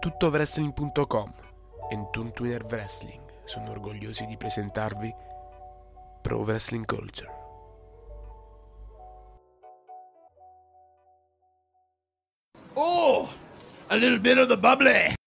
tuttovwrestling.com e Tuntwiner Wrestling sono orgogliosi di presentarvi Pro Wrestling Culture. Oh, a little bit of the bubbly.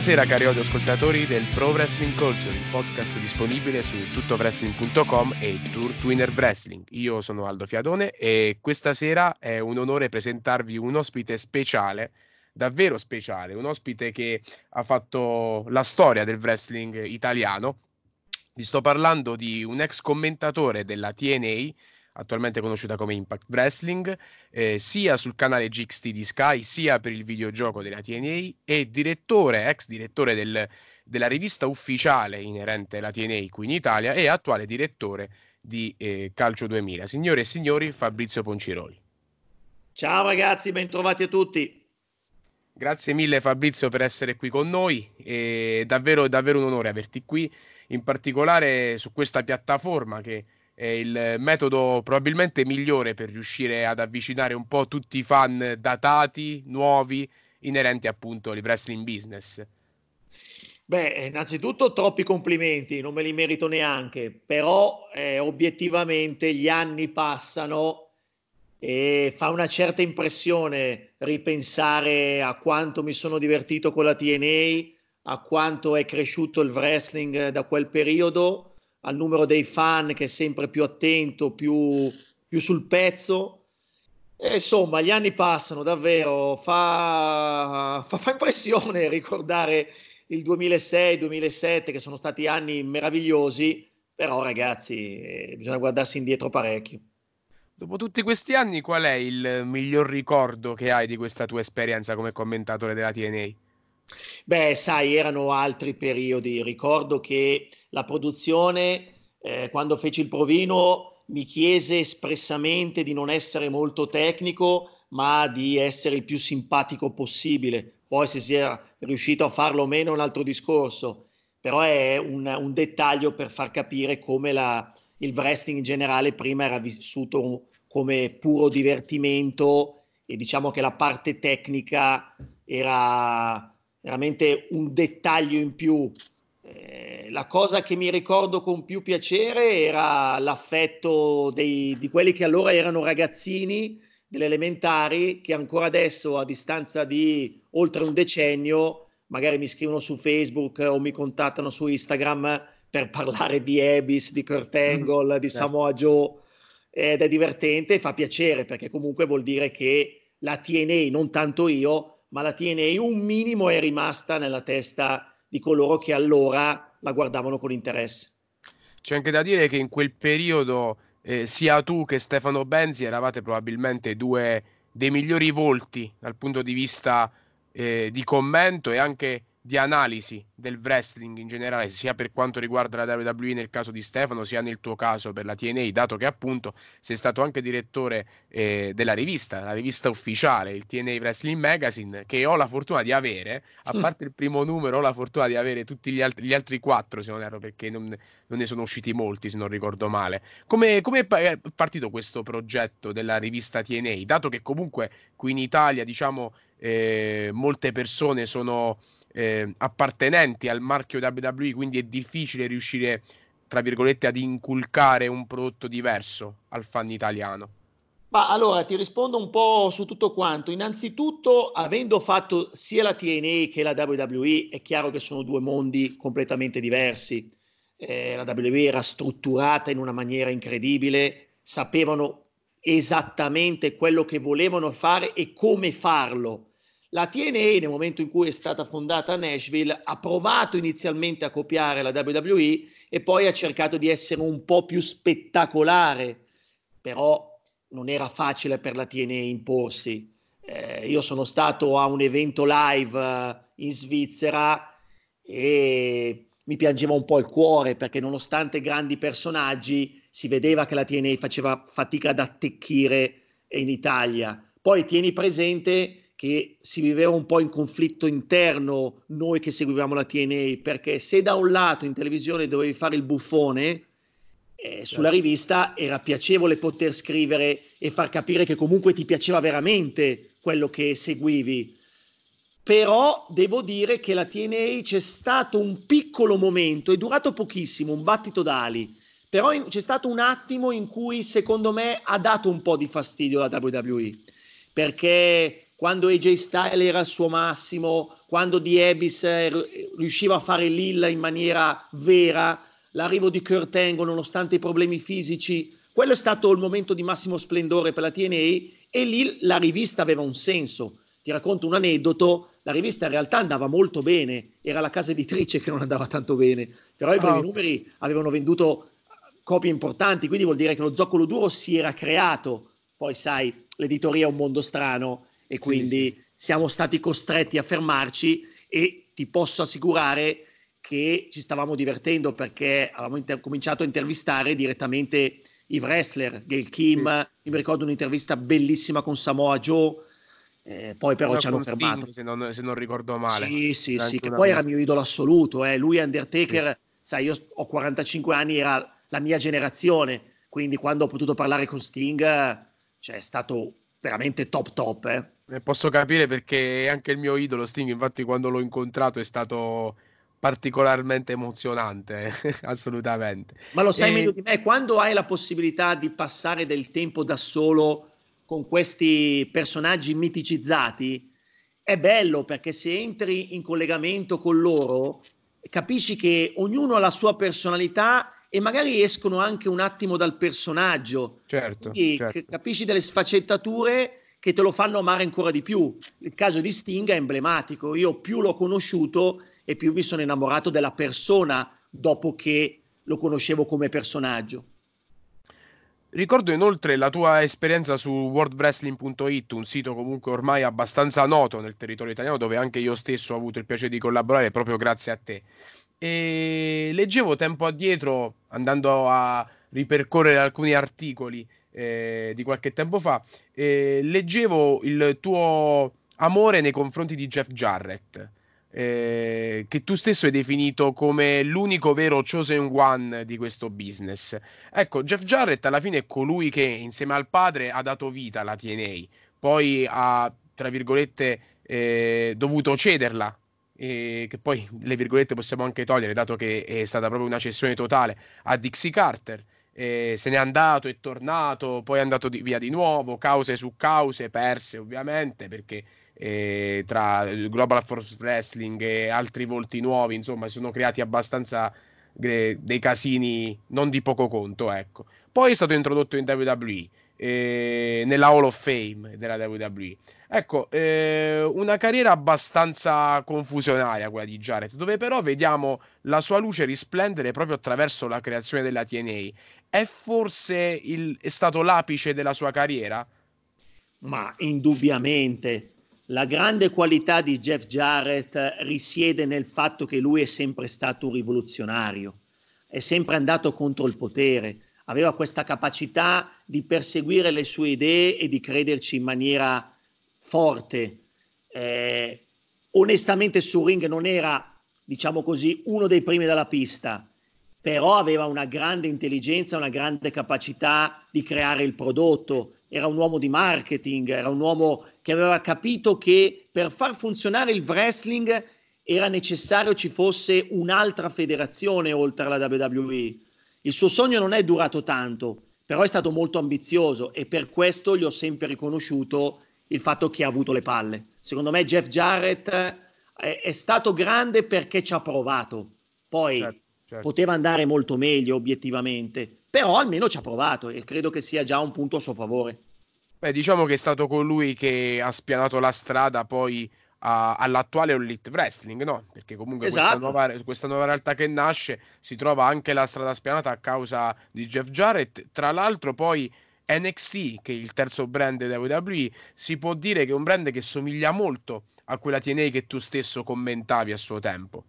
Buonasera cari ascoltatori del Pro Wrestling Culture, il podcast disponibile su tuttovwrestling.com e Tour Twinner Wrestling. Io sono Aldo Fiadone e questa sera è un onore presentarvi un ospite speciale, davvero speciale, un ospite che ha fatto la storia del wrestling italiano. Vi sto parlando di un ex commentatore della TNA attualmente conosciuta come Impact Wrestling, eh, sia sul canale GXT di Sky, sia per il videogioco della TNA, e direttore, ex direttore del, della rivista ufficiale inerente alla TNA qui in Italia e attuale direttore di eh, Calcio 2000. Signore e signori, Fabrizio Ponciroli. Ciao ragazzi, bentrovati a tutti. Grazie mille Fabrizio per essere qui con noi, è davvero, davvero un onore averti qui, in particolare su questa piattaforma che è il metodo probabilmente migliore per riuscire ad avvicinare un po' tutti i fan datati, nuovi, inerenti appunto al wrestling business. Beh, innanzitutto troppi complimenti, non me li merito neanche, però eh, obiettivamente gli anni passano e fa una certa impressione ripensare a quanto mi sono divertito con la TNA, a quanto è cresciuto il wrestling da quel periodo al numero dei fan che è sempre più attento, più, più sul pezzo. E insomma, gli anni passano davvero, fa, fa, fa impressione ricordare il 2006-2007 che sono stati anni meravigliosi, però ragazzi eh, bisogna guardarsi indietro parecchio. Dopo tutti questi anni, qual è il miglior ricordo che hai di questa tua esperienza come commentatore della TNA? Beh, sai, erano altri periodi. Ricordo che la produzione, eh, quando feci il provino, mi chiese espressamente di non essere molto tecnico, ma di essere il più simpatico possibile. Poi se si è riuscito a farlo o meno è un altro discorso, però è un, un dettaglio per far capire come la, il wrestling in generale prima era vissuto come puro divertimento e diciamo che la parte tecnica era veramente un dettaglio in più. Eh, la cosa che mi ricordo con più piacere era l'affetto dei, di quelli che allora erano ragazzini delle elementari che ancora adesso a distanza di oltre un decennio magari mi scrivono su Facebook o mi contattano su Instagram per parlare di Ebis, di Kurt. Angle, di certo. Samoa Joe ed è divertente e fa piacere perché comunque vuol dire che la TNA, non tanto io, ma la TNA un minimo è rimasta nella testa di coloro che allora la guardavano con interesse. C'è anche da dire che in quel periodo eh, sia tu che Stefano Benzi eravate probabilmente due dei migliori volti dal punto di vista eh, di commento e anche di analisi del wrestling in generale, sia per quanto riguarda la WWE nel caso di Stefano, sia nel tuo caso per la TNA, dato che appunto sei stato anche direttore eh, della rivista, la rivista ufficiale, il TNA Wrestling Magazine, che ho la fortuna di avere, a mm. parte il primo numero, ho la fortuna di avere tutti gli, alt- gli altri quattro, se non erro, perché non, non, ne sono usciti molti, se non ricordo male. Come, come è partito questo progetto della rivista TNA? Dato che comunque qui in Italia, diciamo, eh, molte persone sono eh, appartenenti al marchio WWE, quindi è difficile riuscire, tra virgolette, ad inculcare un prodotto diverso al fan italiano. Ma allora ti rispondo un po' su tutto quanto. Innanzitutto, avendo fatto sia la TNA che la WWE, è chiaro che sono due mondi completamente diversi. Eh, la WWE era strutturata in una maniera incredibile, sapevano esattamente quello che volevano fare e come farlo la TNA, nel momento in cui è stata fondata a Nashville, ha provato inizialmente a copiare la WWE e poi ha cercato di essere un po' più spettacolare, però non era facile per la TNA imporsi. Eh, io sono stato a un evento live uh, in Svizzera e mi piangeva un po' il cuore perché nonostante grandi personaggi si vedeva che la TNA faceva fatica ad attecchire in Italia. Poi tieni presente che si viveva un po' in conflitto interno noi che seguivamo la TNA, perché se da un lato in televisione dovevi fare il buffone, eh, sulla certo. rivista era piacevole poter scrivere e far capire che comunque ti piaceva veramente quello che seguivi. Però devo dire che la TNA c'è stato un piccolo momento, è durato pochissimo, un battito d'ali, però in, c'è stato un attimo in cui secondo me ha dato un po' di fastidio alla WWE, perché quando AJ Style era al suo massimo, quando Di Ebis eh, riusciva a fare Lilla in maniera vera, l'arrivo di Kurt Angle nonostante i problemi fisici, quello è stato il momento di massimo splendore per la TNA e lì la rivista aveva un senso. Ti racconto un aneddoto, la rivista in realtà andava molto bene, era la casa editrice che non andava tanto bene, però i primi oh. numeri avevano venduto copie importanti, quindi vuol dire che lo zoccolo duro si era creato. Poi sai, l'editoria è un mondo strano, e quindi sì, sì. siamo stati costretti a fermarci e ti posso assicurare che ci stavamo divertendo perché avevamo inter- cominciato a intervistare direttamente i wrestler, Gail Kim, sì. mi ricordo un'intervista bellissima con Samoa Joe, eh, poi però ci hanno fermato. Sting, se, non, se non, ricordo male. Sì, sì, sì, che poi era mio idolo assoluto, eh. lui Undertaker, sai, io ho 45 anni, era la mia generazione, quindi quando ho potuto parlare con Sting, cioè, è stato veramente top top, eh. Posso capire perché anche il mio idolo Sting, infatti quando l'ho incontrato è stato particolarmente emozionante, assolutamente. Ma lo sai e... meglio di me, quando hai la possibilità di passare del tempo da solo con questi personaggi miticizzati, è bello perché se entri in collegamento con loro, capisci che ognuno ha la sua personalità e magari escono anche un attimo dal personaggio. Certo, certo. capisci delle sfaccettature che te lo fanno amare ancora di più. Il caso di Sting è emblematico. Io più l'ho conosciuto e più mi sono innamorato della persona dopo che lo conoscevo come personaggio. Ricordo inoltre la tua esperienza su worldwrestling.it, un sito comunque ormai abbastanza noto nel territorio italiano dove anche io stesso ho avuto il piacere di collaborare proprio grazie a te. E leggevo tempo addietro, andando a ripercorrere alcuni articoli eh, di qualche tempo fa, eh, leggevo il tuo amore nei confronti di Jeff Jarrett, eh, che tu stesso hai definito come l'unico vero chosen one di questo business. Ecco, Jeff Jarrett alla fine è colui che insieme al padre ha dato vita alla TNA, poi ha, tra virgolette, eh, dovuto cederla che poi le virgolette possiamo anche togliere, dato che è stata proprio una cessione totale a Dixie Carter eh, se n'è andato, è tornato, poi è andato di, via di nuovo, cause su cause, perse ovviamente, perché eh, tra il Global Force Wrestling e altri volti nuovi, insomma, si sono creati abbastanza eh, dei casini non di poco conto, ecco. Poi è stato introdotto in WWE, eh, nella Hall of Fame della WWE. Ecco, eh, una carriera abbastanza confusionaria quella di Jarrett, dove però vediamo la sua luce risplendere proprio attraverso la creazione della TNA. È forse il, è stato l'apice della sua carriera? Ma indubbiamente La grande qualità di Jeff Jarrett risiede nel fatto che lui è sempre stato un rivoluzionario, è sempre andato contro il potere, aveva questa capacità di perseguire le sue idee e di crederci in maniera forte. Eh, onestamente sul ring non era, diciamo così, uno dei primi della pista, però aveva una grande intelligenza, una grande capacità di creare il prodotto, era un uomo di marketing, era un uomo che aveva capito che per far funzionare il wrestling era necessario ci fosse un'altra federazione oltre alla WWE. Il suo sogno non è durato tanto, però è stato molto ambizioso e per questo gli ho sempre riconosciuto il fatto che ha avuto le palle. Secondo me Jeff Jarrett è, è stato grande perché ci ha provato. Poi certo, certo. poteva andare molto meglio obiettivamente, però almeno ci ha provato e credo che sia già un punto a suo favore. Beh, diciamo che è stato colui che ha spianato la strada poi a, all'attuale Elite Wrestling, no? Perché comunque esatto. questa, nuova, questa, nuova, realtà che nasce si trova anche la strada spianata a causa di Jeff Jarrett. Tra l'altro poi NXT, che è il terzo brand della WWE, si può dire che è un brand che somiglia molto a quella TNA che tu stesso commentavi a suo tempo.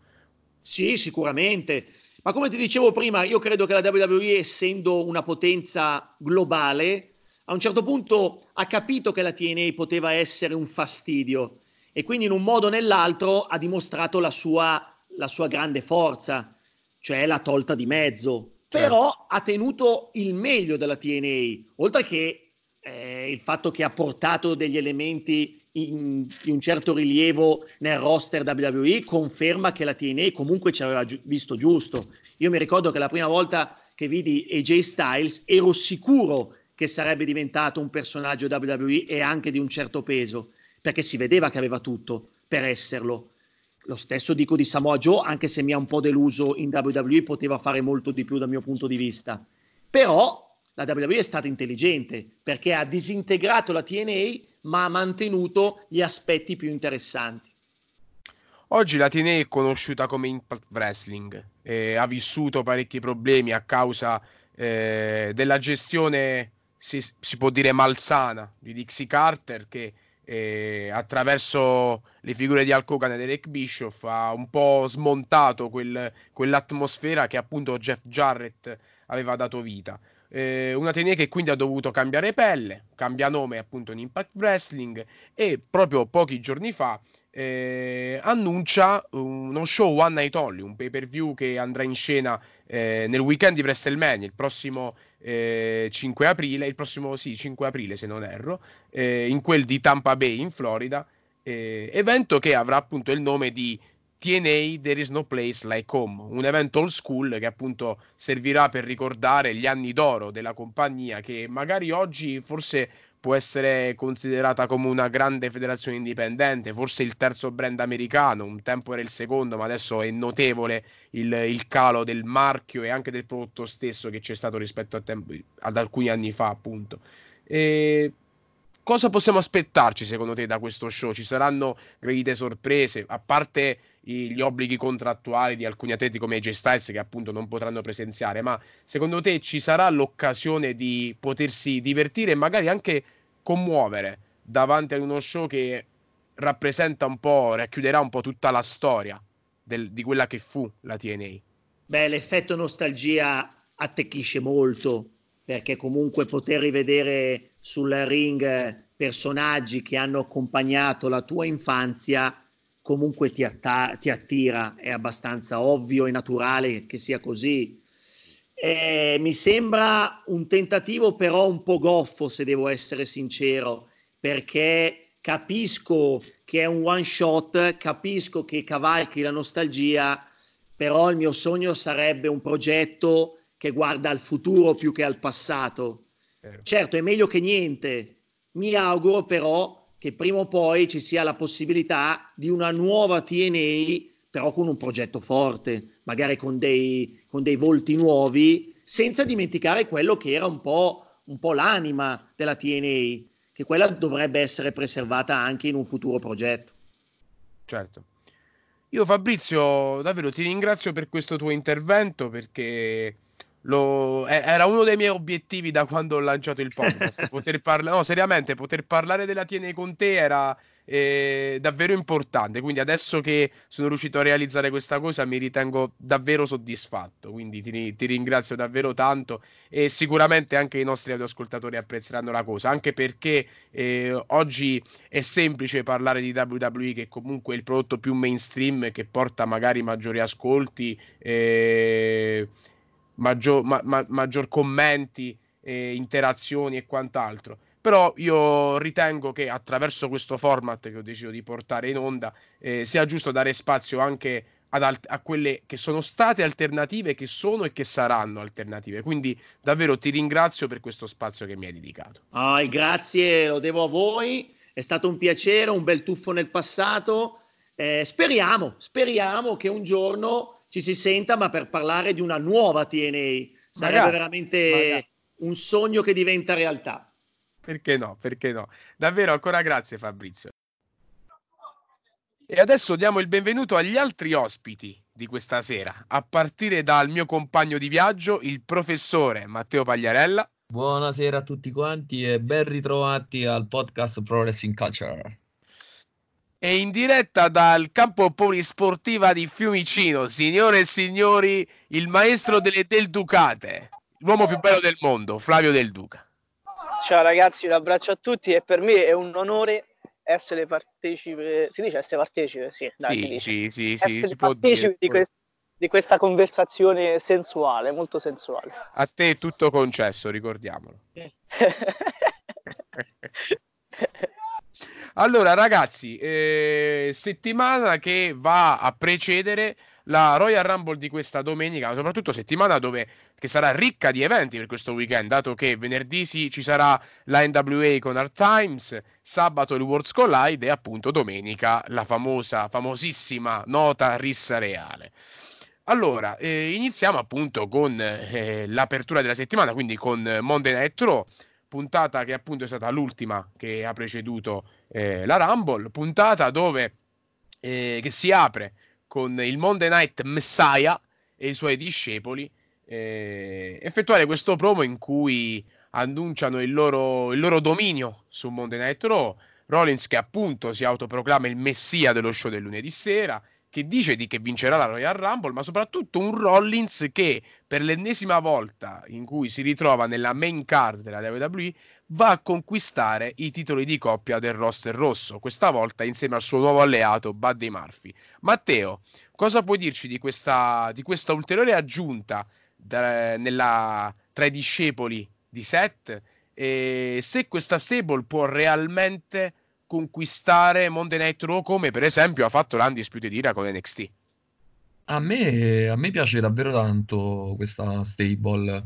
Sì, sicuramente. Ma come ti dicevo prima, io credo che la WWE, essendo una potenza globale, a un certo punto ha capito che la TNA poteva essere un fastidio e quindi in un modo o nell'altro ha dimostrato la sua, la sua grande forza, cioè la tolta di mezzo. Certo. Però ha tenuto il meglio della TNA, oltre che eh, il fatto che ha portato degli elementi in, di un certo rilievo nel roster WWE conferma che la TNA comunque ci aveva gi- visto giusto. Io mi ricordo che la prima volta che vidi AJ Styles ero sicuro che sarebbe diventato un personaggio WWE e anche di un certo peso, perché si vedeva che aveva tutto per esserlo. Lo stesso dico di Samoa Joe, anche se mi ha un po' deluso in WWE, poteva fare molto di più dal mio punto di vista. Però la WWE è stata intelligente perché ha disintegrato la TNA ma ha mantenuto gli aspetti più interessanti. Oggi la TNA è conosciuta come Impact Wrestling e ha vissuto parecchi problemi a causa eh, della gestione, si, si, può dire, malsana di Dixie Carter che eh, attraverso le figure di Al Hogan ed Eric Bischoff ha un po' smontato quel, quell'atmosfera che appunto Jeff Jarrett aveva dato vita. Eh, una TNA che quindi ha dovuto cambiare pelle, cambia nome appunto in Impact Wrestling e proprio pochi giorni fa eh, annuncia uno show One Night Only, un pay per view che andrà in scena eh, nel weekend di WrestleMania il prossimo 5 eh, aprile, il prossimo sì, 5 aprile se non erro, eh, in quel di Tampa Bay in Florida, eh, evento che avrà appunto il nome di TNA There is no place like home, un evento old school che appunto servirà per ricordare gli anni d'oro della compagnia che magari oggi forse può essere considerata come una grande federazione indipendente, forse il terzo brand americano, un tempo era il secondo, ma adesso è notevole il, il calo del marchio e anche del prodotto stesso che c'è stato rispetto tempo, ad alcuni anni fa appunto. E cosa possiamo aspettarci secondo te da questo show? Ci saranno gradite sorprese, a parte gli obblighi contrattuali di alcuni atleti come AJ Styles che appunto non potranno presenziare, ma secondo te ci sarà l'occasione di potersi divertire e magari anche commuovere davanti ad uno show che rappresenta un po', racchiuderà un po' tutta la storia del, di quella che fu la TNA? Beh, l'effetto nostalgia attecchisce molto perché comunque poter rivedere sul ring personaggi che hanno accompagnato la tua infanzia comunque ti, atta- ti attira, è abbastanza ovvio e naturale che sia così. Eh, mi sembra un tentativo però un po' goffo, se devo essere sincero, perché capisco che è un one shot, capisco che cavalchi la nostalgia, però il mio sogno sarebbe un progetto che guarda al futuro più che al passato. Certo, è meglio che niente. Mi auguro però che prima o poi ci sia la possibilità di una nuova TNA, però con un progetto forte, magari con dei, con dei volti nuovi, senza dimenticare quello che era un po', un po' l'anima della TNA, che quella dovrebbe essere preservata anche in un futuro progetto. Certo. Io Fabrizio, davvero ti ringrazio per questo tuo intervento perché lo, era uno dei miei obiettivi da quando ho lanciato il podcast. poter parlare, no, seriamente, poter parlare della TNA con te era eh, davvero importante. Quindi adesso che sono riuscito a realizzare questa cosa, mi ritengo davvero soddisfatto. Quindi ti, ti ringrazio davvero tanto e sicuramente anche i nostri ascoltatori apprezzeranno la cosa. Anche perché eh, oggi è semplice parlare di WWE, che comunque è il prodotto più mainstream che porta magari maggiori ascolti. Eh, maggior, ma, ma, maggior commenti, eh, interazioni e quant'altro. Però io ritengo che attraverso questo format che ho deciso di portare in onda eh, sia giusto dare spazio anche alt- a quelle che sono state alternative, che sono e che saranno alternative. Quindi davvero ti ringrazio per questo spazio che mi hai dedicato. Oh, grazie lo devo a voi, è stato un piacere, un bel tuffo nel passato. Eh, speriamo, speriamo che un giorno ci si senta, ma per parlare di una nuova TNA. Sarebbe magari, veramente magari. un sogno che diventa realtà. Perché no? Perché no? Davvero ancora grazie Fabrizio. E adesso diamo il benvenuto agli altri ospiti di questa sera, a partire dal mio compagno di viaggio, il professore Matteo Pagliarella. Buonasera a tutti quanti e ben ritrovati al podcast Pro Wrestling Culture e in diretta dal campo polisportiva di Fiumicino, signore e signori, il maestro delle Del Ducate, l'uomo più bello del mondo, Flavio Del Duca. Ciao ragazzi, un abbraccio a tutti e per me è un onore essere partecipe, si dice essere partecipe? Sì, dai, sì, sì, sì, sì, si può dire. Di, quest- di questa conversazione sensuale, molto sensuale. A te è tutto concesso, ricordiamolo. Allora, ragazzi, eh, settimana che va a precedere la Royal Rumble di questa domenica, soprattutto settimana dove, che sarà ricca di eventi per questo weekend, dato che venerdì sì, ci sarà la NWA con Art Times, sabato il Worlds Collide e appunto domenica la famosa, famosissima nota rissa reale. Allora, eh, iniziamo appunto con eh, l'apertura della settimana, quindi con Monday Night Raw puntata che appunto è stata l'ultima che ha preceduto eh, la Rumble, puntata dove eh, che si apre con il Monday Night Messiah e i suoi discepoli eh, effettuare questo promo in cui annunciano il loro, il loro dominio su Monday Night Raw. Rollins che appunto si autoproclama il messia dello show del lunedì sera che dice di che vincerà la Royal Rumble, ma soprattutto un Rollins che per l'ennesima volta in cui si ritrova nella main card della WWE va a conquistare i titoli di coppia del roster rosso, questa volta insieme al suo nuovo alleato Buddy Murphy. Matteo, cosa puoi dirci di questa, di questa ulteriore aggiunta da, nella, tra i discepoli di Seth e se questa stable può realmente conquistare Monday Night Raw come per esempio ha fatto l'Undisputed Era con NXT. A me, a me piace davvero tanto questa stable.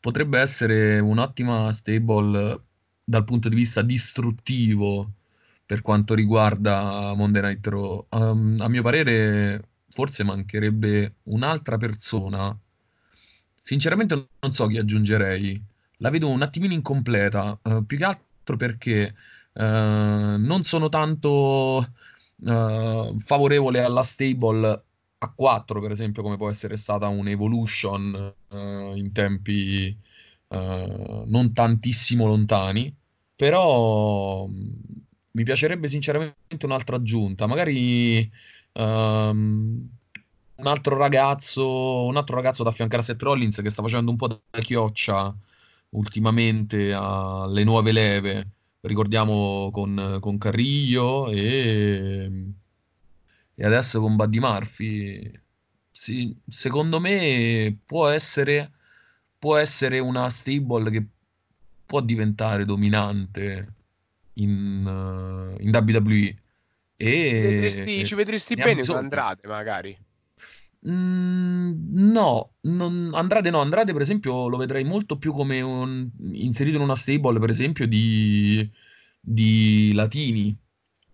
Potrebbe essere un'ottima stable dal punto di vista distruttivo per quanto riguarda Monday Night Raw. Um, a mio parere, forse mancherebbe un'altra persona. Sinceramente, non so chi aggiungerei. La vedo un attimino incompleta, uh, più che altro perché non sono tanto uh, favorevole alla stable a 4, per esempio, come può essere stata un'Evolution uh, in tempi non tantissimo lontani, però um, mi piacerebbe sinceramente un'altra aggiunta, magari um, un altro ragazzo, un altro ragazzo da affiancare a Seth Rollins che sta facendo un po' da chioccia ultimamente alle nuove leve ricordiamo con, con Carrillo e, e, adesso con Buddy Murphy. Sì, secondo me può essere, può essere una stable che può diventare dominante in, uh, in WWE. E, vedresti, ci vedresti bene con Andrade magari. Mm, no, non, Andrade no, Andrade per esempio lo vedrei molto più come un, inserito in una stable per esempio di, di latini,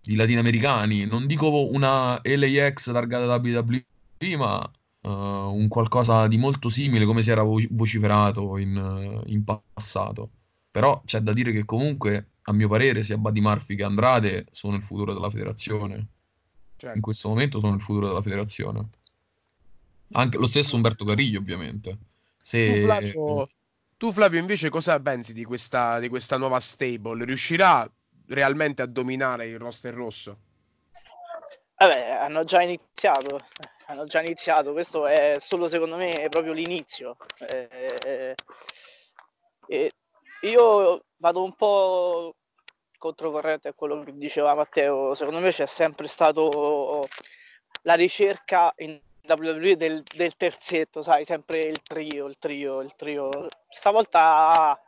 di latinoamericani. Non dico una LAX targata da WWE, ma uh, un qualcosa di molto simile come si era vociferato in, in passato. Però c'è da dire che comunque, a mio parere, sia Buddy Murphy che Andrade sono il futuro della federazione. Certo. In questo momento sono il futuro della federazione. Anche lo stesso Umberto Cariglio, ovviamente. Se... Tu, Flavio, tu, Flavio, invece cosa pensi di questa, di questa nuova stable? Riuscirà realmente a dominare il roster rosso? Vabbè, hanno già iniziato, hanno già iniziato, questo è solo secondo me è proprio l'inizio. Eh, eh, io vado un po' controcorrente a quello che diceva Matteo, secondo me c'è sempre stato la ricerca in WWE del, del terzetto, sai, sempre il trio, il trio, il trio. Stavolta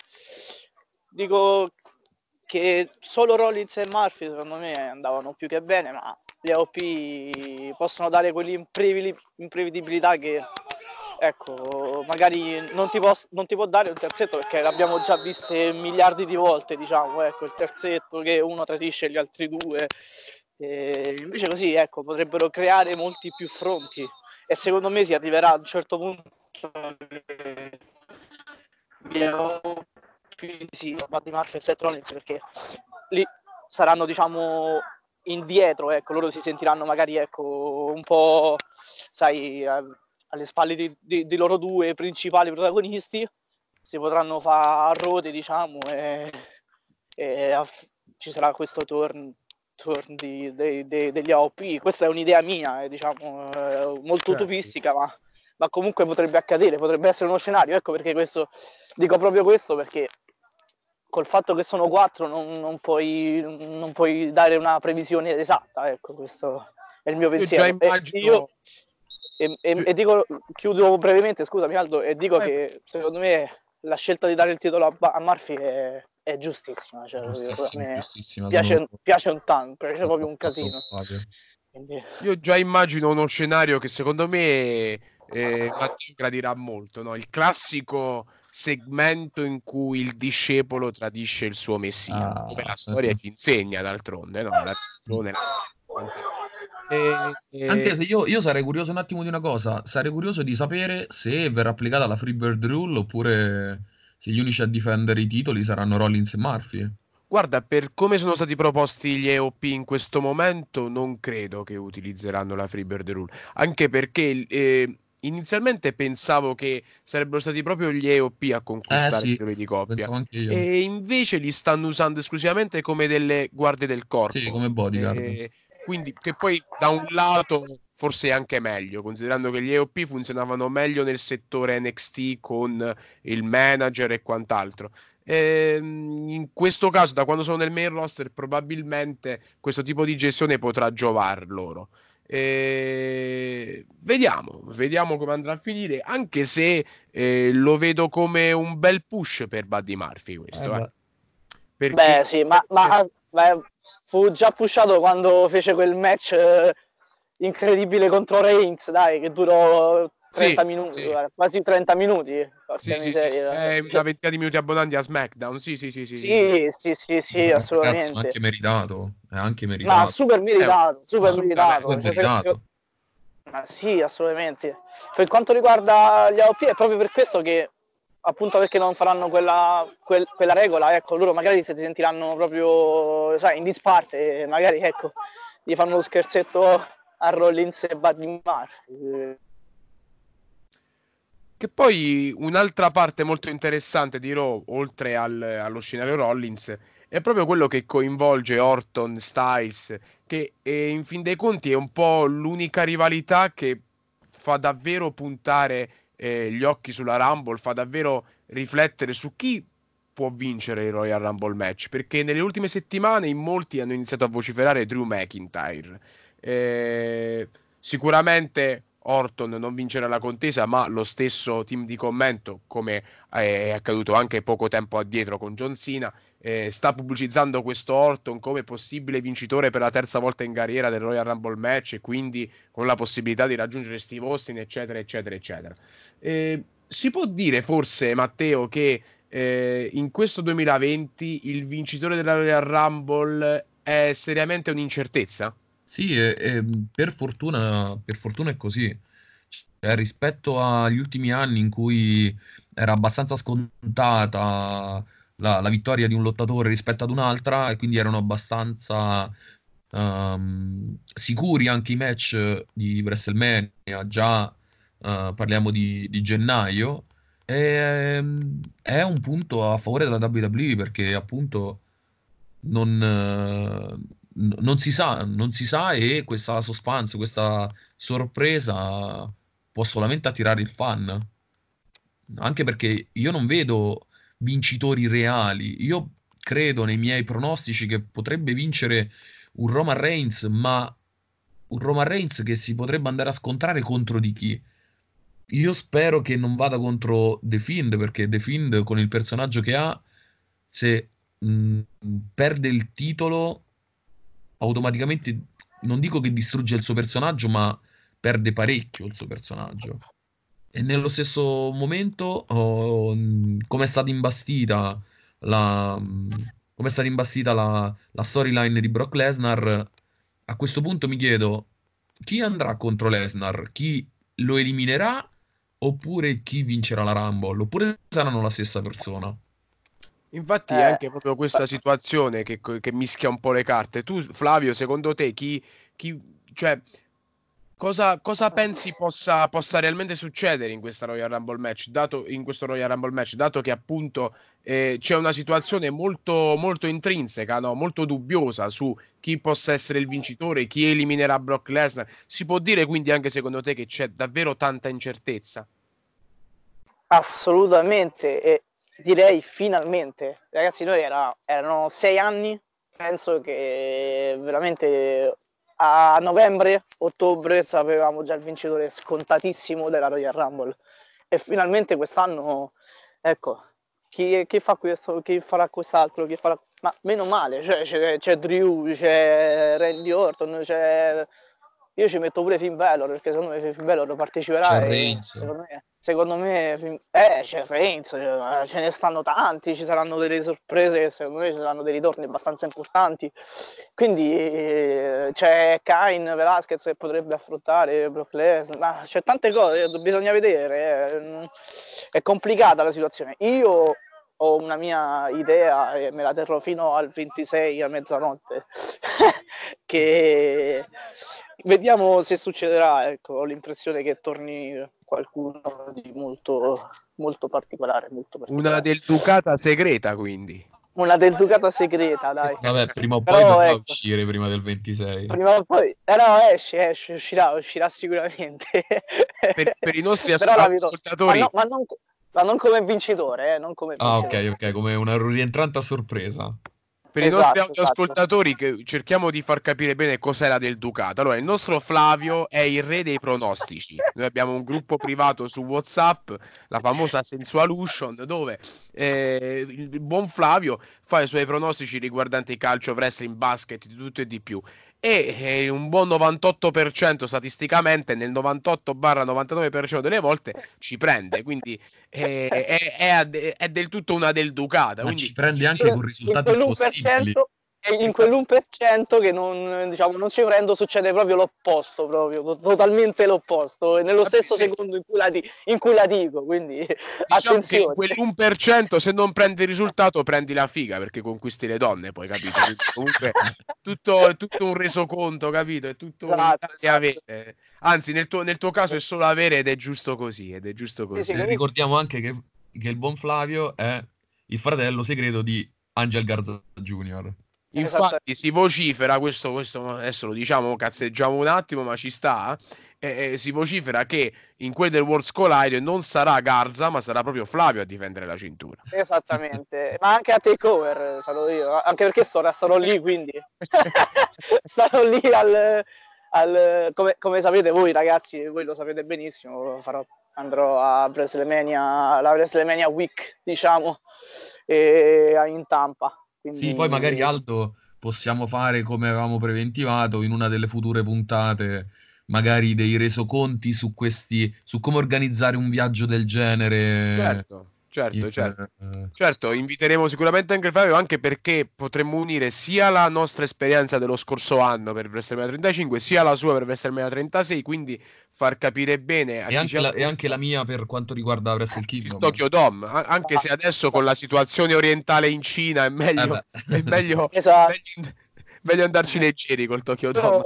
dico che solo Rollins e Murphy secondo me andavano più che bene, ma gli AOP possono dare quell'imprevedibilità che ecco, magari non ti, può, non ti può dare un terzetto perché l'abbiamo già viste miliardi di volte, diciamo, ecco, il terzetto che uno tradisce gli altri due. E invece così, ecco, potrebbero creare molti più fronti. E secondo me si arriverà a un certo punto sì, Buddy Murphy e Seth Rollins perché lì saranno diciamo indietro, ecco, loro si sentiranno magari ecco, un po' sai alle spalle di, di, di, loro due principali protagonisti si potranno fare a rode diciamo e, e a, ci sarà questo turn, turn di, de, de, degli AOP questa è un'idea mia eh, diciamo eh, molto certo. utopistica ma, ma, comunque potrebbe accadere potrebbe essere uno scenario ecco perché questo dico proprio questo perché col fatto che sono quattro non, non, puoi, non puoi dare una previsione esatta ecco questo è il mio pensiero io immagino... io, e, e, e, dico, chiudo brevemente, scusami Aldo, e dico eh. che secondo me la scelta di dare il titolo a, a Murphy è, è giustissima. Cioè, giustissima, giustissima piace, sono... piace, un tanto, piace proprio un casino. Quindi... Io già immagino uno scenario che secondo me eh, Matteo gradirà molto, no? il classico segmento in cui il discepolo tradisce il suo messia, ah, come la storia ti insegna d'altronde, no? la, la, e, e... Anche se io, io, sarei curioso un attimo di una cosa, sarei curioso di sapere se verrà applicata la Freebird Rule oppure se gli unici a difendere i titoli saranno Rollins e Murphy. Guarda, per come sono stati proposti gli EOP in questo momento, non credo che utilizzeranno la Freebird Rule, anche perché eh, inizialmente pensavo che sarebbero stati proprio gli EOP a conquistare eh, sì, i titoli di coppia e invece li stanno usando esclusivamente come delle guardie del corpo. Sì, come bodyguard. E quindi che poi da un lato forse anche meglio, considerando che gli EOP funzionavano meglio nel settore NXT con il manager e quant'altro. E ehm, in questo caso, da quando sono nel main roster, probabilmente questo tipo di gestione potrà giovar loro. E... Vediamo, vediamo come andrà a finire, anche se eh, lo vedo come un bel push per Buddy Murphy questo. Eh, eh. Perché... Beh sì, ma, ma beh, fu già pushato quando fece quel match eh, incredibile contro Reigns, dai, che durò 30 sì, minuti, sì. quasi 30 minuti. Sì, sì, sì, eh, una ventina di minuti abbondanti a SmackDown. Sì, sì, sì, sì. Sì, sì, sì, sì assolutamente. Ragazzi, anche meritato, è anche meritato. Ma super meritato, eh, super meritato. Super meritato. Ma sì, assolutamente. Per quanto riguarda gli AOP è proprio per questo che appunto perché non faranno quella, quel, quella regola, ecco, loro magari si sentiranno proprio, sai, in disparte, magari, ecco, gli fanno lo scherzetto a Rollins e Buddy Murphy. Che poi un'altra parte molto interessante di Raw, oltre al, allo scenario Rollins, è proprio quello che coinvolge Orton, Styles, che eh, in fin dei conti è un po' l'unica rivalità che fa davvero puntare eh, gli occhi sulla Rumble fa davvero riflettere su chi può vincere il Royal Rumble match perché nelle ultime settimane in molti hanno iniziato a vociferare Drew McIntyre. Eh, sicuramente Orton non vincerà la contesa, ma lo stesso team di commento, come è accaduto anche poco tempo addietro con John Cena, eh, sta pubblicizzando questo Orton come possibile vincitore per la terza volta in carriera del Royal Rumble match e quindi con la possibilità di raggiungere Steve Austin, eccetera, eccetera, eccetera. Eh, si può dire forse, Matteo, che eh, in questo 2020 il vincitore della Royal Rumble è seriamente un'incertezza? Sì, e, e per fortuna, per fortuna è così. Cioè, rispetto agli ultimi anni in cui era abbastanza scontata la, la vittoria di un lottatore rispetto ad un'altra, e quindi erano abbastanza um, sicuri anche i match di WrestleMania, già uh, parliamo di, di gennaio. è, è un punto a favore della WWE perché appunto non, non, si sa, non si sa e questa suspense, questa sorpresa può solamente attirare il fan. Anche perché io non vedo vincitori reali. Io credo nei miei pronostici che potrebbe vincere un Roman Reigns, ma un Roman Reigns che si potrebbe andare a scontrare contro di chi? Io spero che non vada contro The Fiend, perché The Fiend con il personaggio che ha, se mh, perde il titolo, automaticamente non dico che distrugge il suo personaggio, ma perde parecchio il suo personaggio. E nello stesso momento, oh, come è stata imbastita la, come è stata imbastita la, la storyline di Brock Lesnar, a questo punto mi chiedo chi andrà contro Lesnar? Chi lo eliminerà oppure chi vincerà la Rumble? Oppure saranno la stessa persona? Infatti è eh, anche proprio questa situazione che, che, mischia un po' le carte. Tu, Flavio, secondo te chi, chi cioè, cosa, cosa pensi possa, possa, realmente succedere in questa Royal Rumble match, dato, in questo Royal Rumble match, dato che appunto eh, c'è una situazione molto, molto intrinseca, no? molto dubbiosa su chi possa essere il vincitore, chi eliminerà Brock Lesnar. Si può dire quindi anche secondo te che c'è davvero tanta incertezza? Assolutamente, e direi finalmente. Ragazzi, noi era, erano sei anni, penso che veramente a novembre, ottobre sapevamo già il vincitore scontatissimo della Royal Rumble e finalmente quest'anno, ecco, chi, chi, fa questo, chi farà quest'altro, chi farà... Ma meno male, cioè, c'è, c'è Drew, c'è Randy Orton, c'è io ci metto pure Finn Balor perché secondo me Finn Balor parteciperà e secondo me, secondo me eh, c'è Reigns, cioè, ce ne stanno tanti, ci saranno delle sorprese, secondo me ci saranno dei ritorni abbastanza importanti. Quindi eh, c'è Kain Velasquez che potrebbe affrontare Brock Lesnar, ma c'è tante cose, bisogna vedere. Eh. È complicata la situazione. Io ho una mia idea e me la terrò fino al 26 a mezzanotte. Che vediamo se succederà ecco ho l'impressione che torni qualcuno di molto molto particolare, molto particolare. una del Ducata segreta quindi. Una del Ducata segreta dai. Vabbè prima o poi Però, dovrà ecco, uscire prima del 26 prima o poi eh no esce esce uscirà uscirà sicuramente. Per, per i nostri ascoltatori. Ma, no, ma non ma non come vincitore, eh, non come vincitore. Ah, ok, ok, come una rientrante a sorpresa. Per esatto, i nostri esatto. ascoltatori che cerchiamo di far capire bene cos'era del Ducato. Allora, il nostro Flavio è il re dei pronostici. Noi abbiamo un gruppo privato su WhatsApp, la famosa Sensualution, dove eh, il buon Flavio fa i suoi pronostici riguardanti calcio, wrestling, basket, di tutto e di più e eh, un buon 98% statisticamente nel 98-99% delle volte ci prende quindi eh, è, è, è, del tutto una del Ducata Ma quindi ci prende anche con risultati impossibili in quell'1% che non, diciamo, non ci prendo succede proprio l'opposto, proprio, totalmente l'opposto, nello stesso sì. secondo in cui, la, in cui, la, dico, quindi diciamo attenzione. quell'1% se non prendi il risultato prendi la figa perché conquisti le donne, poi capito? Comunque tutto, tutto un resoconto, capito? È tutto esatto, esatto. avere. Anzi, nel tuo, nel tuo, caso è solo avere ed è giusto così, ed è giusto così. Sì, sì, ricordiamo anche che, che il buon Flavio è il fratello segreto di Angel Garza Jr. Infatti si vocifera, questo, questo adesso lo diciamo, cazzeggiamo un attimo, ma ci sta, eh, eh, si vocifera che in quel del World Collide non sarà Garza, ma sarà proprio Flavio a difendere la cintura. Esattamente, ma anche a Takeover sarò io, anche perché sto, starò lì, quindi. Starò lì al... al come, come, sapete voi ragazzi, voi lo sapete benissimo, farò, andrò a WrestleMania, la WrestleMania Week, diciamo, e, in Tampa quindi... Sì, poi magari Aldo possiamo fare come avevamo preventivato in una delle future puntate, magari dei resoconti su questi, su come organizzare un viaggio del genere. Certo. Certo, certo. certo, inviteremo sicuramente anche Fabio anche perché potremmo unire sia la nostra esperienza dello scorso anno per WrestleMania 35 sia la sua per WrestleMania 36, quindi far capire bene e anche, la, e anche, la, mia per quanto riguarda Wrestle Kingdom. Il Tokyo Dome, anche se adesso con la situazione orientale in Cina è meglio, eh è meglio, esatto. meglio, meglio, andarci leggeri col Tokyo Dome.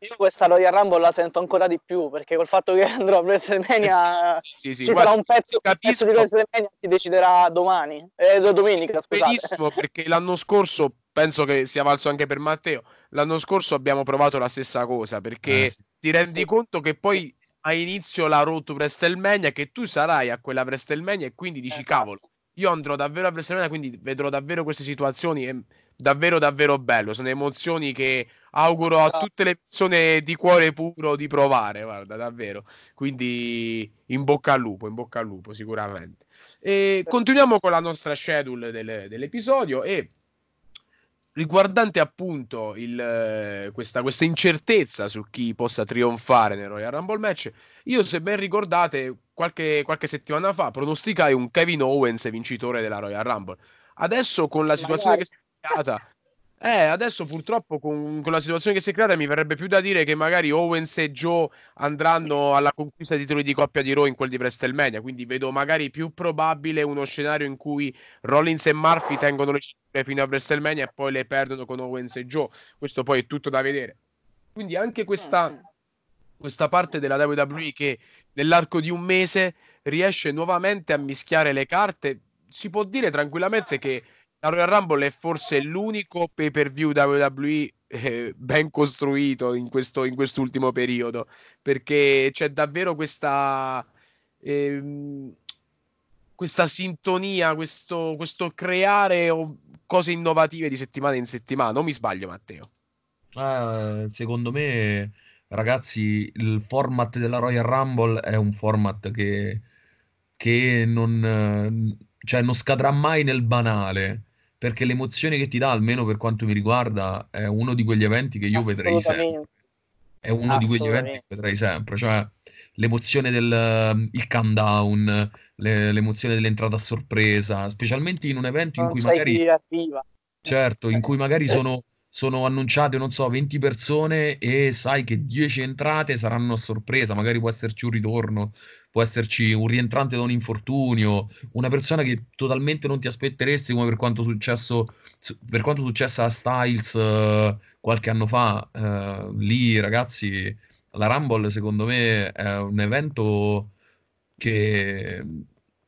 Io questa Royal Rumble la sento ancora di più perché col fatto che andrò a WrestleMania eh sì, sì, sì, ci guarda, sarà un pezzo, pezzo di WrestleMania che deciderà domani, eh, domenica, scusate. Benissimo, perché l'anno scorso penso che sia valso anche per Matteo. L'anno scorso abbiamo provato la stessa cosa perché Eh, sì. ti rendi conto che poi a inizio la road to WrestleMania che tu sarai a quella WrestleMania e quindi dici Esatto. cavolo, io andrò davvero a WrestleMania quindi vedrò davvero queste situazioni e davvero davvero bello, sono emozioni che auguro a Esatto. tutte le persone di cuore puro di provare, guarda, davvero. Quindi in bocca al lupo, in bocca al lupo sicuramente. E continuiamo con la nostra schedule del- dell'episodio e riguardante appunto il, eh, questa, questa incertezza su chi possa trionfare nel Royal Rumble match, io se ben ricordate qualche, qualche settimana fa pronosticai un Kevin Owens vincitore della Royal Rumble. Adesso con la situazione che creata, eh, adesso purtroppo con, con la situazione che si è creata mi verrebbe più da dire che magari Owens e Joe andranno alla conquista di titoli di coppia di Raw in quel di WrestleMania, quindi vedo magari più probabile uno scenario in cui Rollins e Murphy tengono le cinture fino a WrestleMania e poi le perdono con Owens e Joe. Questo poi è tutto da vedere. Quindi anche questa, Mm. questa parte della WWE che nell'arco di un mese riesce nuovamente a mischiare le carte, si può dire tranquillamente che la Royal Rumble è forse l'unico pay per view WWE eh, ben costruito in questo in quest'ultimo periodo perché c'è davvero questa ehm, questa sintonia, questo, questo creare cose innovative di settimana in settimana. Non mi sbaglio, Matteo. Eh, secondo me, ragazzi, il format della Royal Rumble è un format che, che non, eh, cioè non scadrà mai nel banale, perché l'emozione che ti dà, almeno per quanto mi riguarda, è uno di quegli eventi che io vedrei sempre. È uno di quegli eventi che vedrei sempre, cioè l'emozione del il countdown, le- l'emozione dell'entrata a sorpresa, specialmente in un evento in Non cui sai magari... Certo, in cui magari sono, sono annunciate, non so, 20 persone e sai che 10 entrate saranno a sorpresa, magari può esserci un ritorno, può esserci un rientrante da un infortunio, una persona che totalmente non ti aspetteresti, come per quanto successo, su- per quanto successo a Styles eh, qualche anno fa. Eh, lì, ragazzi, la Rumble secondo me è un evento che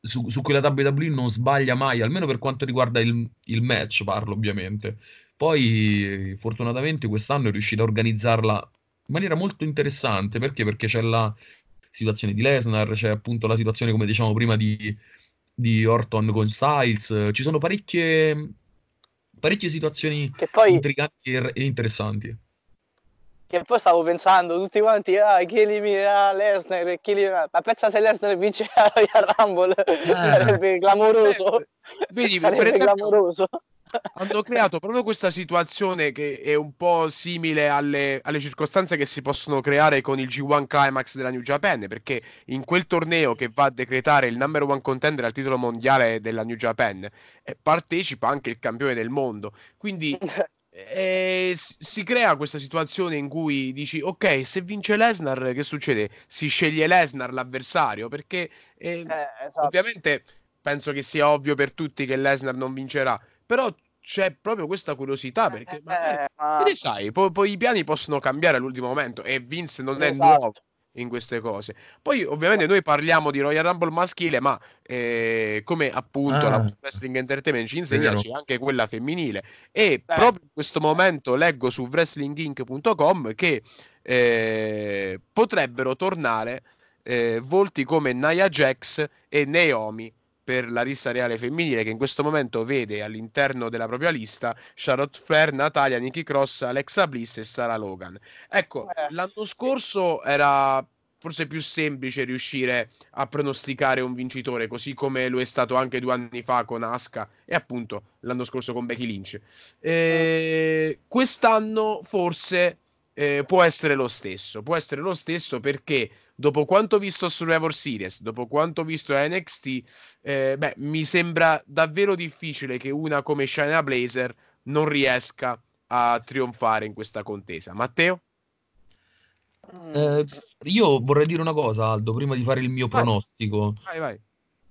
su, su cui la WWE non sbaglia mai, almeno per quanto riguarda il, il match, parlo ovviamente. Poi, fortunatamente, quest'anno è riuscito a organizzarla in maniera molto interessante. Perché? Perché c'è la situazione di Lesnar, c'è appunto la situazione, come diciamo prima, di, di Orton con Styles. Ci sono parecchie, parecchie situazioni Che poi, intriganti e, interessanti. che poi stavo pensando, tutti quanti, ah, chi eliminerà Lesnar chi eliminerà... Ma pensa se Lesnar vince la Royal Rumble, sarebbe clamoroso. Eh, vedi, per sarebbe esempio- clamoroso. Hanno creato proprio questa situazione che è un po' simile alle, alle circostanze che si possono creare con il G1 Climax della New Japan, perché in quel torneo che va a decretare il number one contender al titolo mondiale della New Japan eh, partecipa anche il campione del mondo. Quindi eh, si crea questa situazione in cui dici ok, se vince Lesnar, che succede? Si sceglie Lesnar l'avversario perché eh, Eh, esatto. Ovviamente penso che sia ovvio per tutti che Lesnar non vincerà, però c'è proprio questa curiosità perché magari, Eh, ma- che ne sai, poi, poi i piani possono cambiare all'ultimo momento e Vince non è Esatto. nuovo in queste cose. Poi ovviamente noi parliamo di Royal Rumble maschile, ma eh, come appunto Ah. la Wrestling Entertainment ci insegna, c'è anche quella femminile e proprio in questo momento leggo su wrestlinginc.com che eh, potrebbero tornare eh, volti come Nia Jax e Naomi per la lista reale femminile che in questo momento vede all'interno della propria lista Charlotte Flair, Natalia, Nikki Cross, Alexa Bliss e Sarah Logan. Ecco, Eh, l'anno sì. scorso era forse più semplice riuscire a pronosticare un vincitore, così come lo è stato anche due anni fa con Asuka e appunto l'anno scorso con Becky Lynch. Eh, quest'anno forse eh, può essere lo stesso, può essere lo stesso perché dopo quanto visto su Survivor Series, dopo quanto visto NXT, eh, beh, mi sembra davvero difficile che una come Shayna Blazer non riesca a trionfare in questa contesa. Matteo? Eh, io vorrei dire una cosa, Aldo, prima di fare il mio Vai. pronostico. Vai, vai.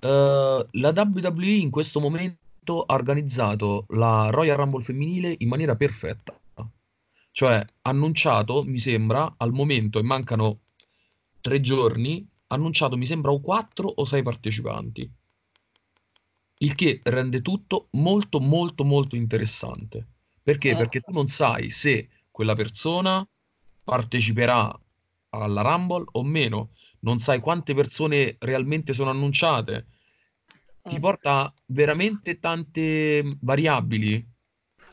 Eh, la WWE in questo momento ha organizzato la Royal Rumble femminile in maniera perfetta. Cioè, annunciato, mi sembra, al momento, e mancano tre giorni, annunciato, mi sembra, o quattro o sei partecipanti. Il che rende tutto molto, molto, molto interessante. Perché? Eh. Perché tu non sai se quella persona parteciperà alla Rumble o meno, non sai quante persone realmente sono annunciate. Ti Mm. porta veramente tante variabili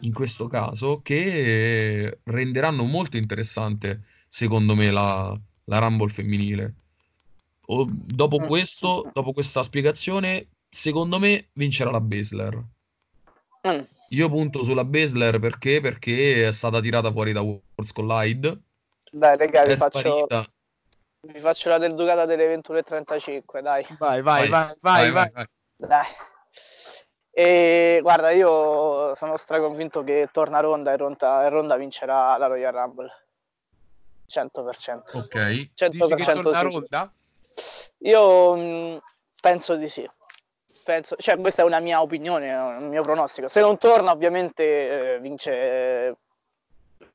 in questo caso che renderanno molto interessante, secondo me, la, la Rumble femminile. O- dopo Mm. questo, dopo questa spiegazione, secondo me vincerà la Basler. Mm. Io punto sulla Basler perché? Perché è stata tirata fuori da Worlds Collide, Dai, raga, vi faccio, vi faccio la del Ducata delle 21.35, dai. Vai, vai, vai, vai, vai. Dai. E guarda, io sono straconvinto che torna Ronda e Ronda, e Ronda vincerà la Royal Rumble. 100%. Ok, Dici che 100% torna sì. Ronda? Io mh, penso di sì. Penso, cioè, questa è una mia opinione, un mio pronostico. Se non torna, ovviamente eh, vince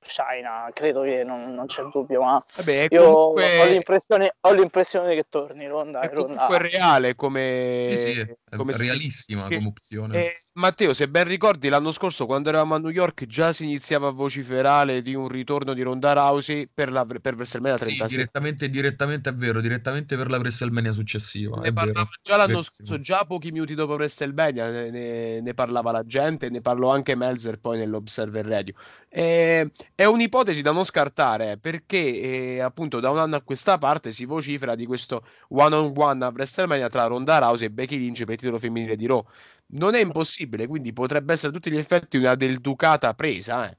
eh, China, credo che non, non c'è dubbio, ma Vabbè, comunque, ho l'impressione, ho l'impressione che torni Ronda è e Ronda. comunque reale come, sì, sì, come si- realissima come opzione. Eh, Matteo, se ben ricordi, l'anno scorso quando eravamo a New York già si iniziava a vociferare di un ritorno di Ronda Rousey per, la, per WrestleMania Sì, 36. direttamente, direttamente è vero, direttamente per la WrestleMania successiva, Ne parlava già l'anno verissimo. scorso, già pochi minuti dopo WrestleMania ne, ne- ne parlava la gente, ne parlò anche Melzer poi nell'Observer Radio. Eh, è un'ipotesi da non scartare perché eh, appunto da un anno a questa parte si vocifera di questo one on one a WrestleMania tra Ronda Rousey e Becky Lynch per il titolo femminile di Raw. Non è impossibile, quindi potrebbe essere a tutti gli effetti una del Ducata presa. eh.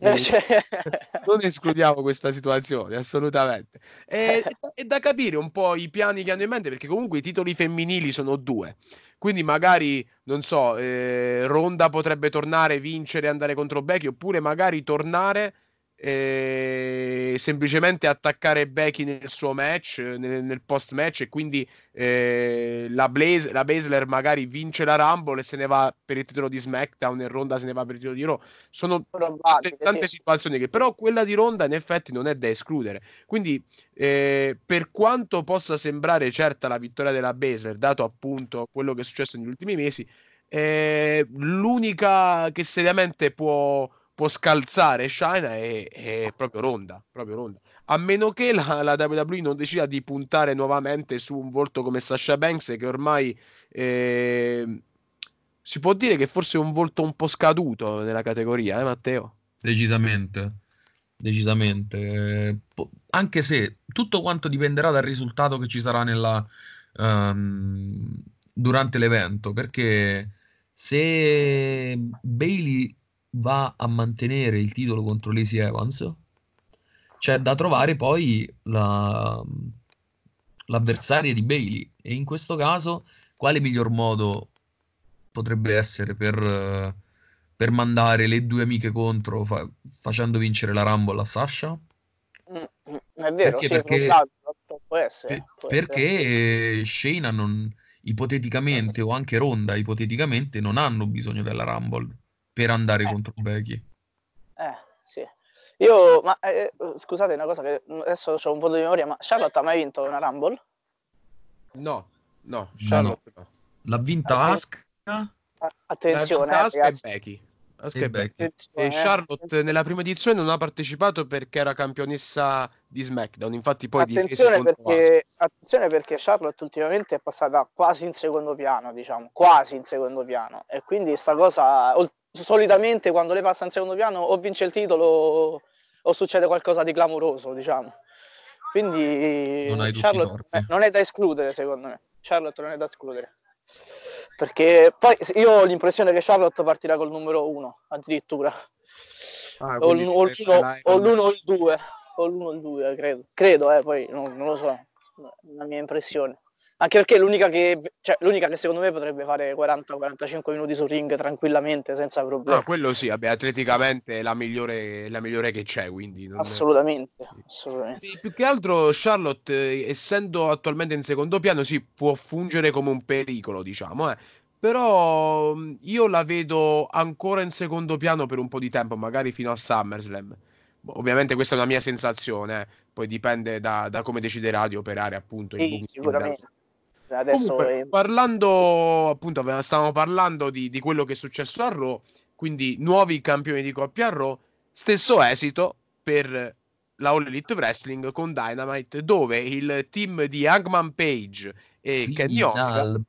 Eh, cioè- non escludiamo questa situazione, assolutamente. È, è da capire un po' i piani che hanno in mente, perché comunque i titoli femminili sono due. Quindi magari, non so, eh, Ronda potrebbe tornare, vincere e andare contro Becky, oppure magari tornare e semplicemente attaccare Becky nel suo match, eh, nel, nel post match, e quindi eh, la, Blaze, la Baszler magari vince la Rumble e se ne va per il titolo di SmackDown e Ronda se ne va per il titolo di Raw. Sono tante, tante sì. situazioni che però quella di Ronda in effetti non è da escludere. Quindi eh, per quanto possa sembrare certa la vittoria della Baszler, dato appunto quello che è successo negli ultimi mesi, eh, l'unica che seriamente può, può scalzare Shayna è, è proprio Ronda, proprio Ronda. A meno che la, la WWE non decida di puntare nuovamente su un volto come Sasha Banks, che ormai eh, si può dire che forse è un volto un po' scaduto nella categoria, eh Matteo? Decisamente, decisamente. Eh, Anche se tutto quanto dipenderà dal risultato che ci sarà nella, ehm, durante l'evento, perché se Bailey va a mantenere il titolo contro Lacey Evans, c'è da trovare poi la- l'avversaria di Bailey e in questo caso quale miglior modo potrebbe essere per, per mandare le due amiche contro fa- facendo vincere la Rumble a Sasha? Mm, mm, È vero, Perché? sì, Perché- può essere. Per- può essere. perché Shayna non, ipoteticamente o anche Ronda ipoteticamente non hanno bisogno della Rumble per andare Eh. contro Becky. Eh, sì. Io, ma eh, scusate una cosa che adesso ho un po' di memoria, ma Charlotte ha mai vinto una Rumble? No, no, Charlotte no. L'ha vinta Ah, Asuka A- La Attenzione, vinta eh, Asuka e. Becky. Asuka e e Becky. Attenzione, E eh. Charlotte nella prima edizione non ha partecipato perché era campionessa di SmackDown, infatti poi Attenzione perché, attenzione perché Charlotte ultimamente è passata quasi in secondo piano, diciamo, quasi in secondo piano. E quindi sta cosa, solitamente quando lei passa in secondo piano o vince il titolo o succede qualcosa di clamoroso, diciamo. Quindi Non Charlotte eh, non è da escludere, secondo me. Charlotte non è da escludere. Perché poi io ho l'impressione che Charlotte partirà col numero uno, addirittura. Ah, o, l- o o l'uno o il due o l'uno o il due credo credo eh poi non, non lo so la mia impressione anche perché l'unica che cioè, l'unica che secondo me potrebbe fare 40-45 minuti sul ring tranquillamente senza problemi Ah, quello sì, vabbè, atleticamente è la migliore, la migliore che c'è, quindi assolutamente assolutamente E Più che altro Charlotte, essendo attualmente in secondo piano, sì, può fungere come un pericolo, diciamo, eh. Però mh, io la vedo ancora in secondo piano per un po' di tempo, magari fino a SummerSlam. ovviamente questa è una mia sensazione, eh. poi dipende da, da, come deciderà di operare appunto sì, sicuramente. Adesso Comunque, è... parlando appunto, stavamo parlando di, di, quello che è successo a Raw, quindi nuovi campioni di coppia a Raw, stesso esito per la All Elite Wrestling con Dynamite, dove il team di Hangman Page e Kenny Omega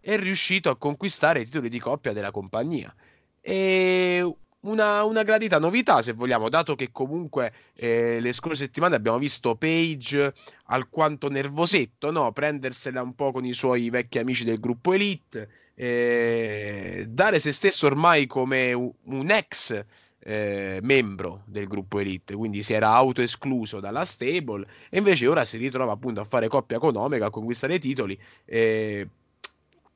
è riuscito a conquistare i titoli di coppia della compagnia. E una, una gradita novità, se vogliamo, dato che comunque eh, le scorse settimane abbiamo visto Page alquanto nervosetto, no? prendersela un po' con i suoi vecchi amici del gruppo Elite, eh, dare se stesso ormai come un, ex eh, membro del gruppo Elite, quindi si era autoescluso dalla stable e invece ora si ritrova appunto a fare coppia economica, a conquistare titoli. Eh,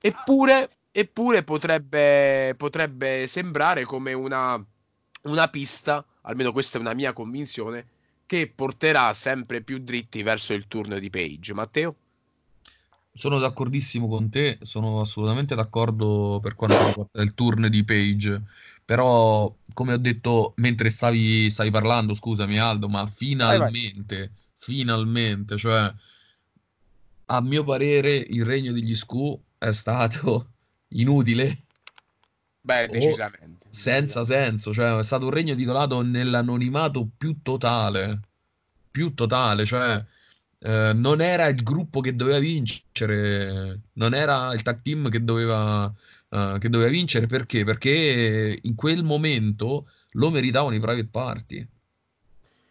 eppure, eppure potrebbe, potrebbe sembrare come una, una pista, almeno questa è una mia convinzione, che porterà sempre più dritti verso il turno di Page. Matteo? Sono d'accordissimo con te, sono assolutamente d'accordo per quanto riguarda il turn di Page. Però, come ho detto mentre stavi, stavi parlando, scusami Aldo, ma finalmente, vai, vai. finalmente, cioè, a mio parere, il regno degli Scu è stato inutile. Beh, decisamente. Senza senso, cioè, è stato un regno titolato nell'anonimato più totale. Più totale, cioè, eh, non era il gruppo che doveva vincere, non era il tag team che doveva uh, che doveva vincere perché? Perché in quel momento lo meritavano i private party.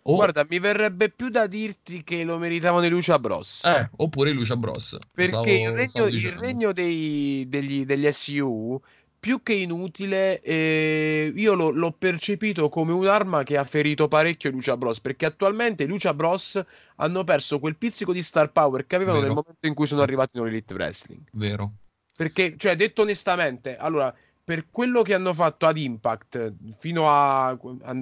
O... Guarda, mi verrebbe più da dirti che lo meritavano i Lucia Bros. Eh, oppure i Lucia Bros. Perché stavo, il regno, il regno dei, degli, degli SU più che inutile, eh, io lo, l'ho percepito come un'arma che ha ferito parecchio Lucia Bros. Perché attualmente i Lucia Bros hanno perso quel pizzico di star power che avevano Vero. nel momento in cui sono arrivati in Elite Wrestling. Vero. Perché, cioè, detto onestamente, allora, per quello che hanno fatto ad Impact fino a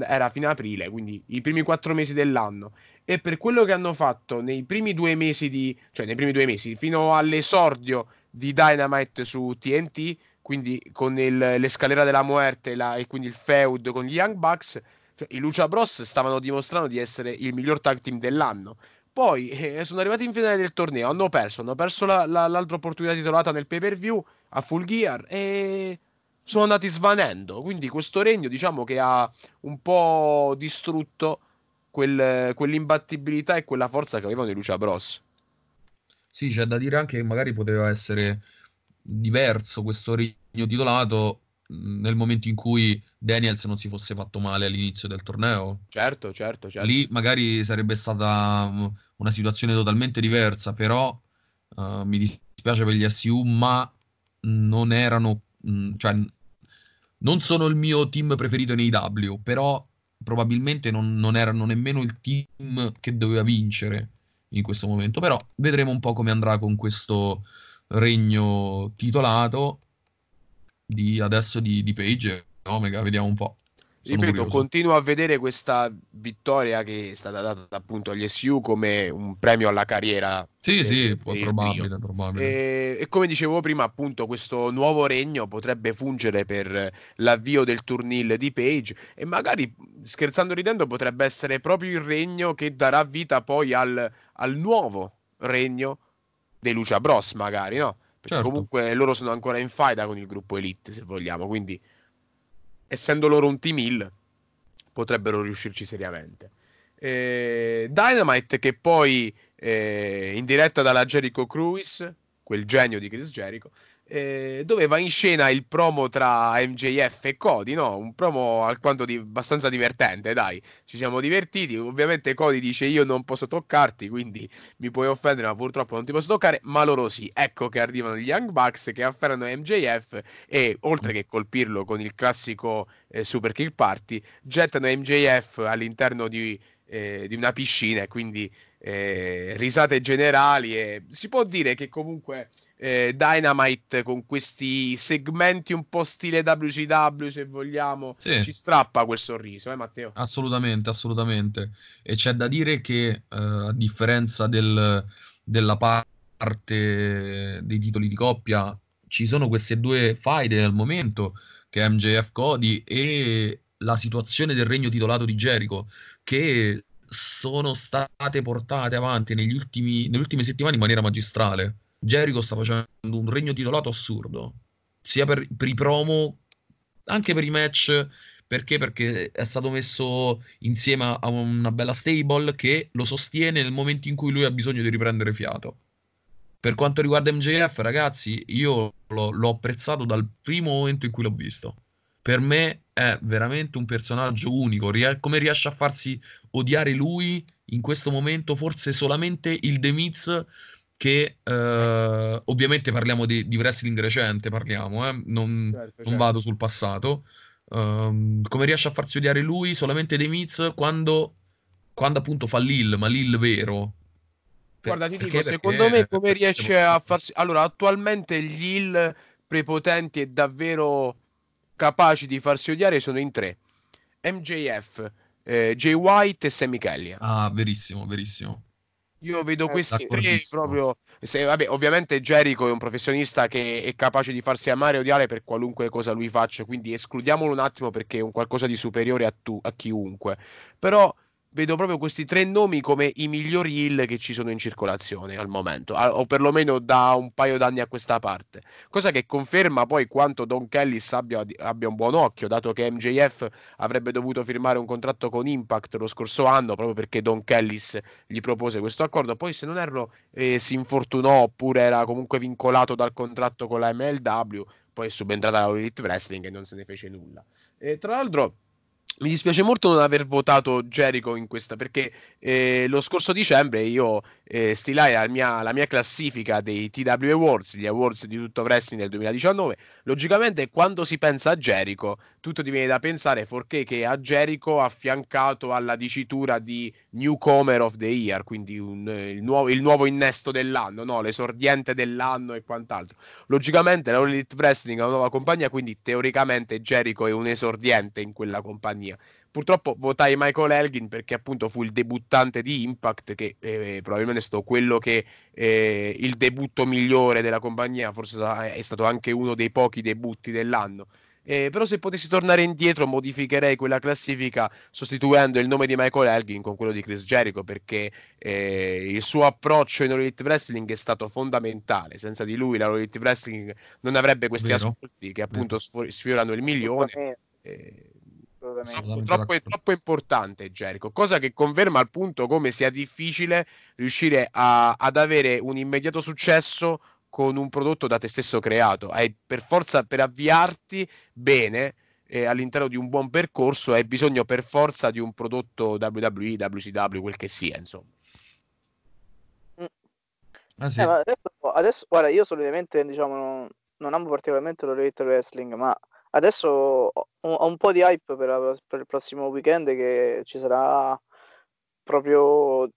era fino aprile, quindi i primi quattro mesi dell'anno, e per quello che hanno fatto nei primi due mesi di, cioè nei primi due mesi, fino all'esordio di Dynamite su TNT, quindi con il, l'escalera della muerte la, e quindi il feud con gli Young Bucks, cioè, i Lucha Bros stavano dimostrando di essere il miglior tag team dell'anno. Poi eh, sono arrivati in finale del torneo, hanno perso, hanno perso la, la, l'altra opportunità titolata nel pay per view a Full Gear e sono andati svanendo. Quindi questo regno, diciamo che ha un po' distrutto quel, quell'imbattibilità e quella forza che avevano i Lucia Bros. Sì, c'è da dire anche che magari poteva essere diverso questo regno titolato nel momento in cui Daniels non si fosse fatto male all'inizio del torneo. Certo, certo, certo. Lì magari sarebbe stata una situazione totalmente diversa, però uh, mi dispiace per gli SU, ma non erano, mh, cioè, non sono il mio team preferito nei W, però probabilmente non, non, erano nemmeno il team che doveva vincere in questo momento, però vedremo un po' come andrà con questo regno titolato di adesso di, di Page e Omega, vediamo un po'. Ripeto, continuo a vedere questa vittoria che è stata data appunto agli SU come un premio alla carriera. Sì, sì, probabile, probabile. E, e, come dicevo prima, appunto, questo nuovo regno potrebbe fungere per l'avvio del turnil di Page e magari, scherzando ridendo, potrebbe essere proprio il regno che darà vita poi al, al nuovo regno dei Lucia Bros, magari, no? Perché certo. comunque loro sono ancora in faida con il gruppo Elite, se vogliamo, quindi essendo loro un team hill, potrebbero riuscirci seriamente. Eh, Dynamite che poi eh, in diretta dalla Jericho Cruise, quel genio di Chris Jericho, eh, dove va in scena il promo tra MJF e Cody, no? Un promo alquanto di, abbastanza divertente, dai, ci siamo divertiti. Ovviamente Cody dice io non posso toccarti, quindi mi puoi offendere, ma purtroppo non ti posso toccare, ma loro sì. Ecco che arrivano gli Young Bucks che afferrano MJF e oltre che colpirlo con il classico eh, Super Kick Party, gettano MJF all'interno di, eh, di una piscina e quindi eh, risate generali e si può dire che comunque eh, Dynamite con questi segmenti un po' stile WCW se vogliamo sì. ci strappa quel sorriso eh Matteo? assolutamente assolutamente e c'è da dire che eh, a differenza del, della parte dei titoli di coppia ci sono queste due faide al momento che è MJF Cody e la situazione del regno titolato di Jericho, che sono state portate avanti negli ultimi, nelle ultime settimane in maniera magistrale. Jericho sta facendo un regno titolato assurdo, sia per, per i promo, anche per i match. Perché? Perché è stato messo insieme a una bella stable che lo sostiene nel momento in cui lui ha bisogno di riprendere fiato. Per quanto riguarda MJF, ragazzi, io l'ho, l'ho apprezzato dal primo momento in cui l'ho visto. Per me è veramente un personaggio unico. come riesce a farsi odiare lui in questo momento? Forse solamente il The Miz che eh, ovviamente parliamo di, di, wrestling recente, parliamo, eh? non, certo, certo. non, vado sul passato. Um, come riesce a farsi odiare lui? Solamente The Miz quando, quando appunto fa Lil, ma Lil vero, Guarda, ti dico, secondo me come riesce a farsi... Allora, attualmente gli heal prepotenti e davvero capaci di farsi odiare sono in tre. MJF, eh, Jay White e Sammy Kelly. Ah, verissimo, verissimo. Io vedo eh, questi tre proprio. Se, vabbè, ovviamente Jericho è un professionista che è capace di farsi amare e odiare per qualunque cosa lui faccia, quindi escludiamolo un attimo perché è un qualcosa di superiore a, tu, a chiunque. Però vedo proprio questi tre nomi come i migliori hill che ci sono in circolazione al momento, o perlomeno da un paio d'anni a questa parte. Cosa che conferma poi quanto Don Kellis abbia, abbia, un buon occhio, dato che MJF avrebbe dovuto firmare un contratto con Impact lo scorso anno, proprio perché Don Kellis gli propose questo accordo. Poi, se non erro, eh, si infortunò oppure era comunque vincolato dal contratto con la MLW. Poi è subentrata la Elite Wrestling e non se ne fece nulla. E, tra l'altro mi dispiace molto non aver votato Jericho in questa perché eh, lo scorso dicembre io eh, stilai la mia, la mia, classifica dei TW Awards, gli awards di tutto wrestling del 2019. Logicamente, quando si pensa a Jericho, tutto ti viene da pensare, forché che a Jericho affiancato alla dicitura di Newcomer of the Year, quindi un, il, nuovo, il, nuovo, innesto dell'anno, no? l'esordiente dell'anno e quant'altro. Logicamente, la Elite Wrestling è una nuova compagnia, quindi teoricamente Jericho è un esordiente in quella compagnia compagnia. Purtroppo votai Michael Elgin perché appunto fu il debuttante di Impact, che eh, probabilmente è stato quello che eh, il debutto migliore della compagnia, forse è stato anche uno dei pochi debutti dell'anno. Eh, però se potessi tornare indietro modificherei quella classifica sostituendo il nome di Michael Elgin con quello di Chris Jericho perché eh, il suo approccio in Elite Wrestling è stato fondamentale senza di lui la Elite Wrestling non avrebbe questi Vero. ascolti che appunto sfiorano il milione eh, Troppo, troppo, troppo, importante Jericho, cosa che conferma al punto come sia difficile riuscire a, ad avere un immediato successo con un prodotto da te stesso creato. Hai per forza per avviarti bene eh, all'interno di un buon percorso, hai bisogno per forza di un prodotto WWE, WCW, quel che sia, insomma. Ah, sì. eh, adesso, adesso, guarda, io solitamente diciamo non, non amo particolarmente lo wrestling, ma Adesso ho, ho un po' di hype per, la, per, il prossimo weekend che ci sarà proprio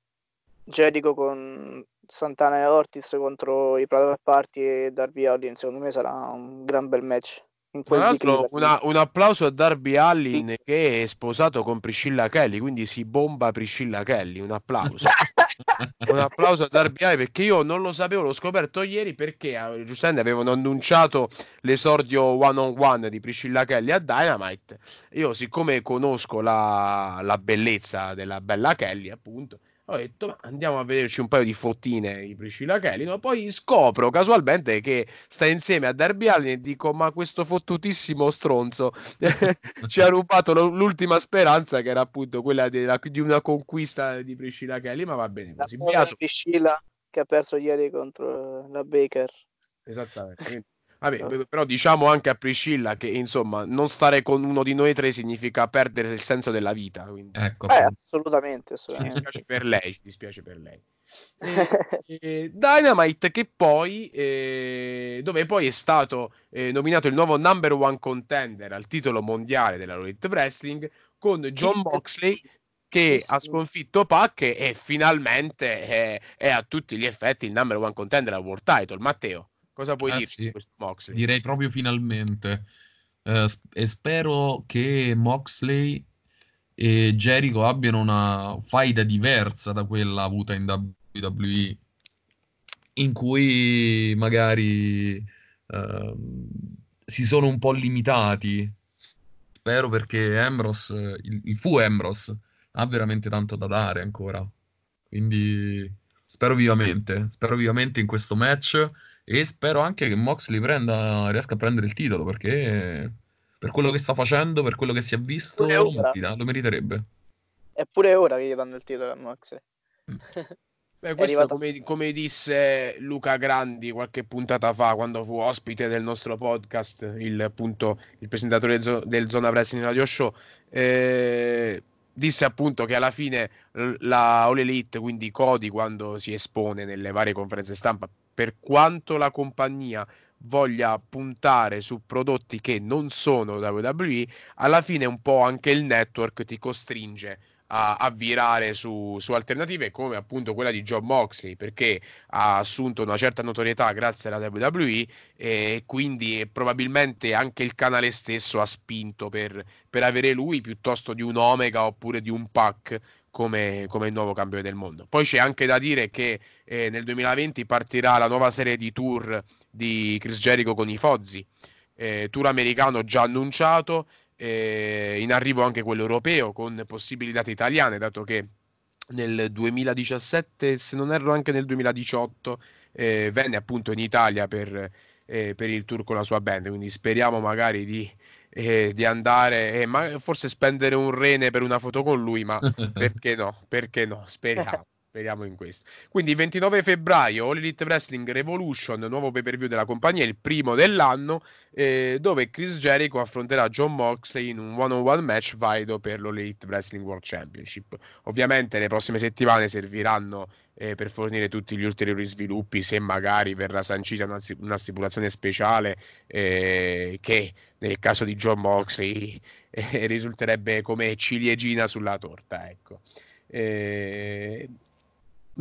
Jericho con Santana e Ortiz contro i Private Party e Darby Allin. Secondo me sarà un gran bel match. Tra l'altro, una, un applauso a Darby Allin sì. che è sposato con Priscilla Kelly, quindi si bomba Priscilla Kelly. Un applauso. un applauso a Darby Allin perché io non lo sapevo, l'ho scoperto ieri perché eh, giustamente avevano annunciato l'esordio one on one di Priscilla Kelly a Dynamite. Io, siccome conosco la, la bellezza della bella Kelly, appunto ho detto ma andiamo a vederci un paio di fottine di Priscilla Kelly no? poi scopro casualmente che sta insieme a Darby Allin e dico ma questo fottutissimo stronzo ci ha rubato l'ultima speranza che era appunto quella della, di una conquista di Priscilla Kelly ma va bene così. La Priscilla che ha perso ieri contro la Baker. Esattamente Vabbè, però diciamo anche a Priscilla che insomma non stare con uno di noi tre significa perdere il senso della vita. Quindi... Ecco, eh, assolutamente, assolutamente. Ci dispiace per lei, ci dispiace per lei. E, e Dynamite che poi eh, dove poi è stato eh, nominato il nuovo number one contender al titolo mondiale della Elite Wrestling con John Moxley che ha sconfitto Pac e finalmente è, è, a tutti gli effetti il number one contender al World Title Matteo Cosa puoi ah, dire sì. questo Moxley? Direi proprio finalmente. Uh, e spero che Moxley e Jericho abbiano una faida diversa da quella avuta in WWE, in cui magari uh, si sono un po' limitati spero perché Ambrose, il, il fu Ambrose, ha veramente tanto da dare ancora. Quindi spero vivamente, spero vivamente in questo match e spero anche che Moxley prenda, riesca a prendere il titolo perché per quello che sta facendo, per quello che si è visto, lo, merita, lo meriterebbe. È pure ora che gli danno il titolo a Moxley. Mm. Beh, questo come, come, disse Luca Grandi qualche puntata fa quando fu ospite del nostro podcast, il, appunto, il presentatore del, del Zona Wrestling Radio Show, eh, disse appunto che alla fine la All Elite, quindi Cody, quando si espone nelle varie conferenze stampa, per quanto la compagnia voglia puntare su prodotti che non sono WWE, alla fine un po' anche il network ti costringe a, a virare su, su, alternative come appunto quella di John Moxley perché ha assunto una certa notorietà grazie alla WWE e quindi probabilmente anche il canale stesso ha spinto per, per avere lui piuttosto di un Omega oppure di un Pac come, come, il nuovo campione del mondo. Poi c'è anche da dire che eh, nel 2020 partirà la nuova serie di tour di Chris Jericho con i Fozzi, eh, tour americano già annunciato eh, in arrivo anche quello europeo con possibili date italiane, dato che nel 2017, se non erro anche nel 2018, eh, venne appunto in Italia per, eh, per, il tour con la sua band, quindi speriamo magari di, eh, di andare e ma forse spendere un rene per una foto con lui, ma perché no? Perché no? Speriamo. Speriamo in questo. Quindi 29 febbraio All Elite Wrestling Revolution, nuovo pay per view della compagnia, il primo dell'anno, eh, dove Chris Jericho affronterà John Moxley in un one-on-one match valido per l'All Elite Wrestling World Championship. Ovviamente le prossime settimane serviranno eh, per fornire tutti gli ulteriori sviluppi, se magari verrà sancita una, una stipulazione speciale eh, che nel caso di John Moxley eh, risulterebbe come ciliegina sulla torta. Ecco.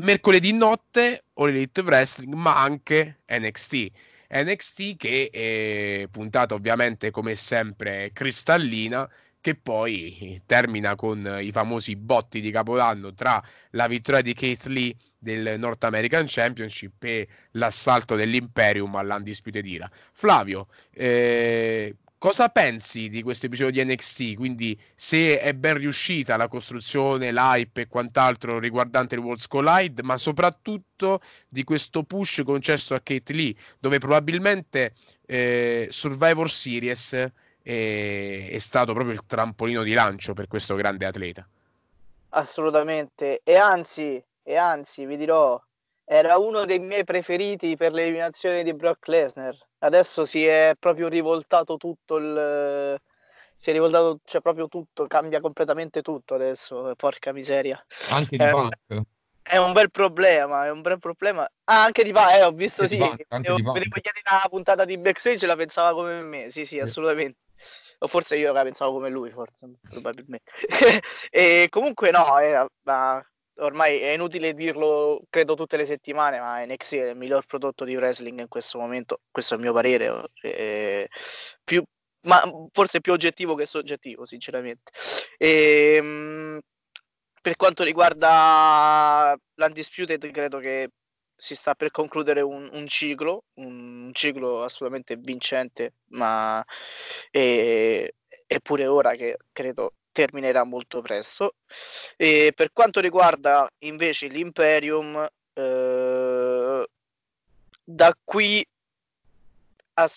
Mercoledì notte All Elite Wrestling, ma anche NXT. NXT che è puntata ovviamente come sempre cristallina che poi termina con i famosi botti di capodanno tra la vittoria di Keith Lee del North American Championship e l'assalto dell'Imperium all'Undisputed Era. Flavio, eh, Cosa pensi di questo episodio di NXT? Quindi se è ben riuscita la costruzione, l'hype e quant'altro riguardante il Worlds Collide, ma soprattutto di questo push concesso a Kate Lee, dove probabilmente eh, Survivor Series è, è stato proprio il trampolino di lancio per questo grande atleta. Assolutamente, e anzi, e anzi, vi dirò, era uno dei miei preferiti per l'eliminazione di Brock Lesnar adesso si è proprio rivoltato tutto il si è rivoltato cioè proprio tutto cambia completamente tutto adesso porca miseria. Anche di Punk è un bel problema è un bel problema. Ah, anche di Punk eh, ho visto anche sì Punk, vedevo, vedevo ieri la puntata di backstage la pensava come me sì sì. assolutamente. O forse io la pensavo come lui forse probabilmente. E comunque no eh, ma ormai è inutile dirlo, credo tutte le settimane, ma NXT è il miglior prodotto di wrestling in questo momento, questo è il mio parere, è più, ma forse più oggettivo che soggettivo, sinceramente. E, ehm, per quanto riguarda l'Undisputed, credo che si sta per concludere un, un ciclo, un ciclo assolutamente vincente, ma è pure ora che credo terminerà molto presto. E per quanto riguarda invece l'Imperium, eh, da qui a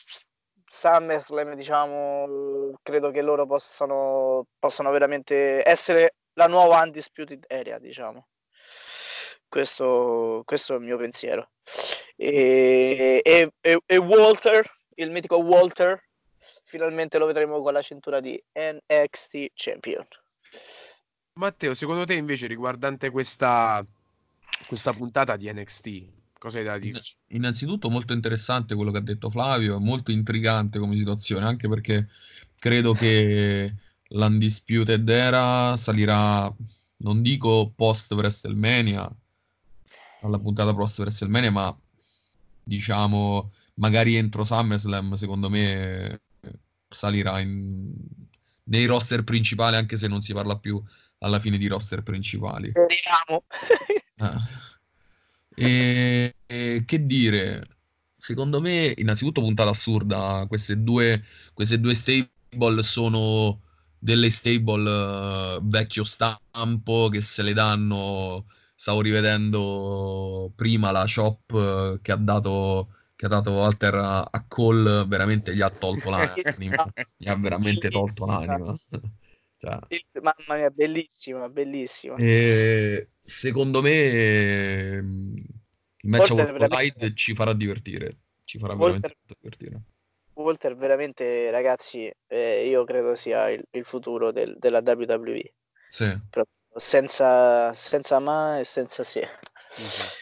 SummerSlam, diciamo, credo che loro possano, possano veramente essere la nuova Undisputed Area, diciamo. Questo, questo è il mio pensiero. E, e, e Walter, il mitico Walter, finalmente lo vedremo con la cintura di NXT Champion. Matteo, secondo te invece riguardante questa, questa puntata di NXT, cosa hai da dirci? Innanzitutto molto interessante quello che ha detto Flavio, molto intrigante come situazione, anche perché credo che l'Undisputed Era salirà, non dico post WrestleMania, alla puntata post WrestleMania, ma diciamo magari entro SummerSlam, secondo me salirà in... nei roster principali, anche se non si parla più alla fine di roster principali. Speriamo. eh. e, e, che dire, secondo me, innanzitutto puntata assurda, queste due, queste due stable sono delle stable uh, vecchio stampo che se le danno. Stavo rivedendo prima la shop uh, che ha dato che ha dato Walter a, a Cole, veramente gli ha tolto l'anima. gli ha veramente tolto l'anima. cioè. Mamma mia, bellissima, bellissima. E secondo me il match Wolf veramente... ci farà divertire. Ci farà Walter... veramente divertire. Walter veramente ragazzi eh, io credo sia il, il futuro del, della WWE sì. senza, senza ma e senza se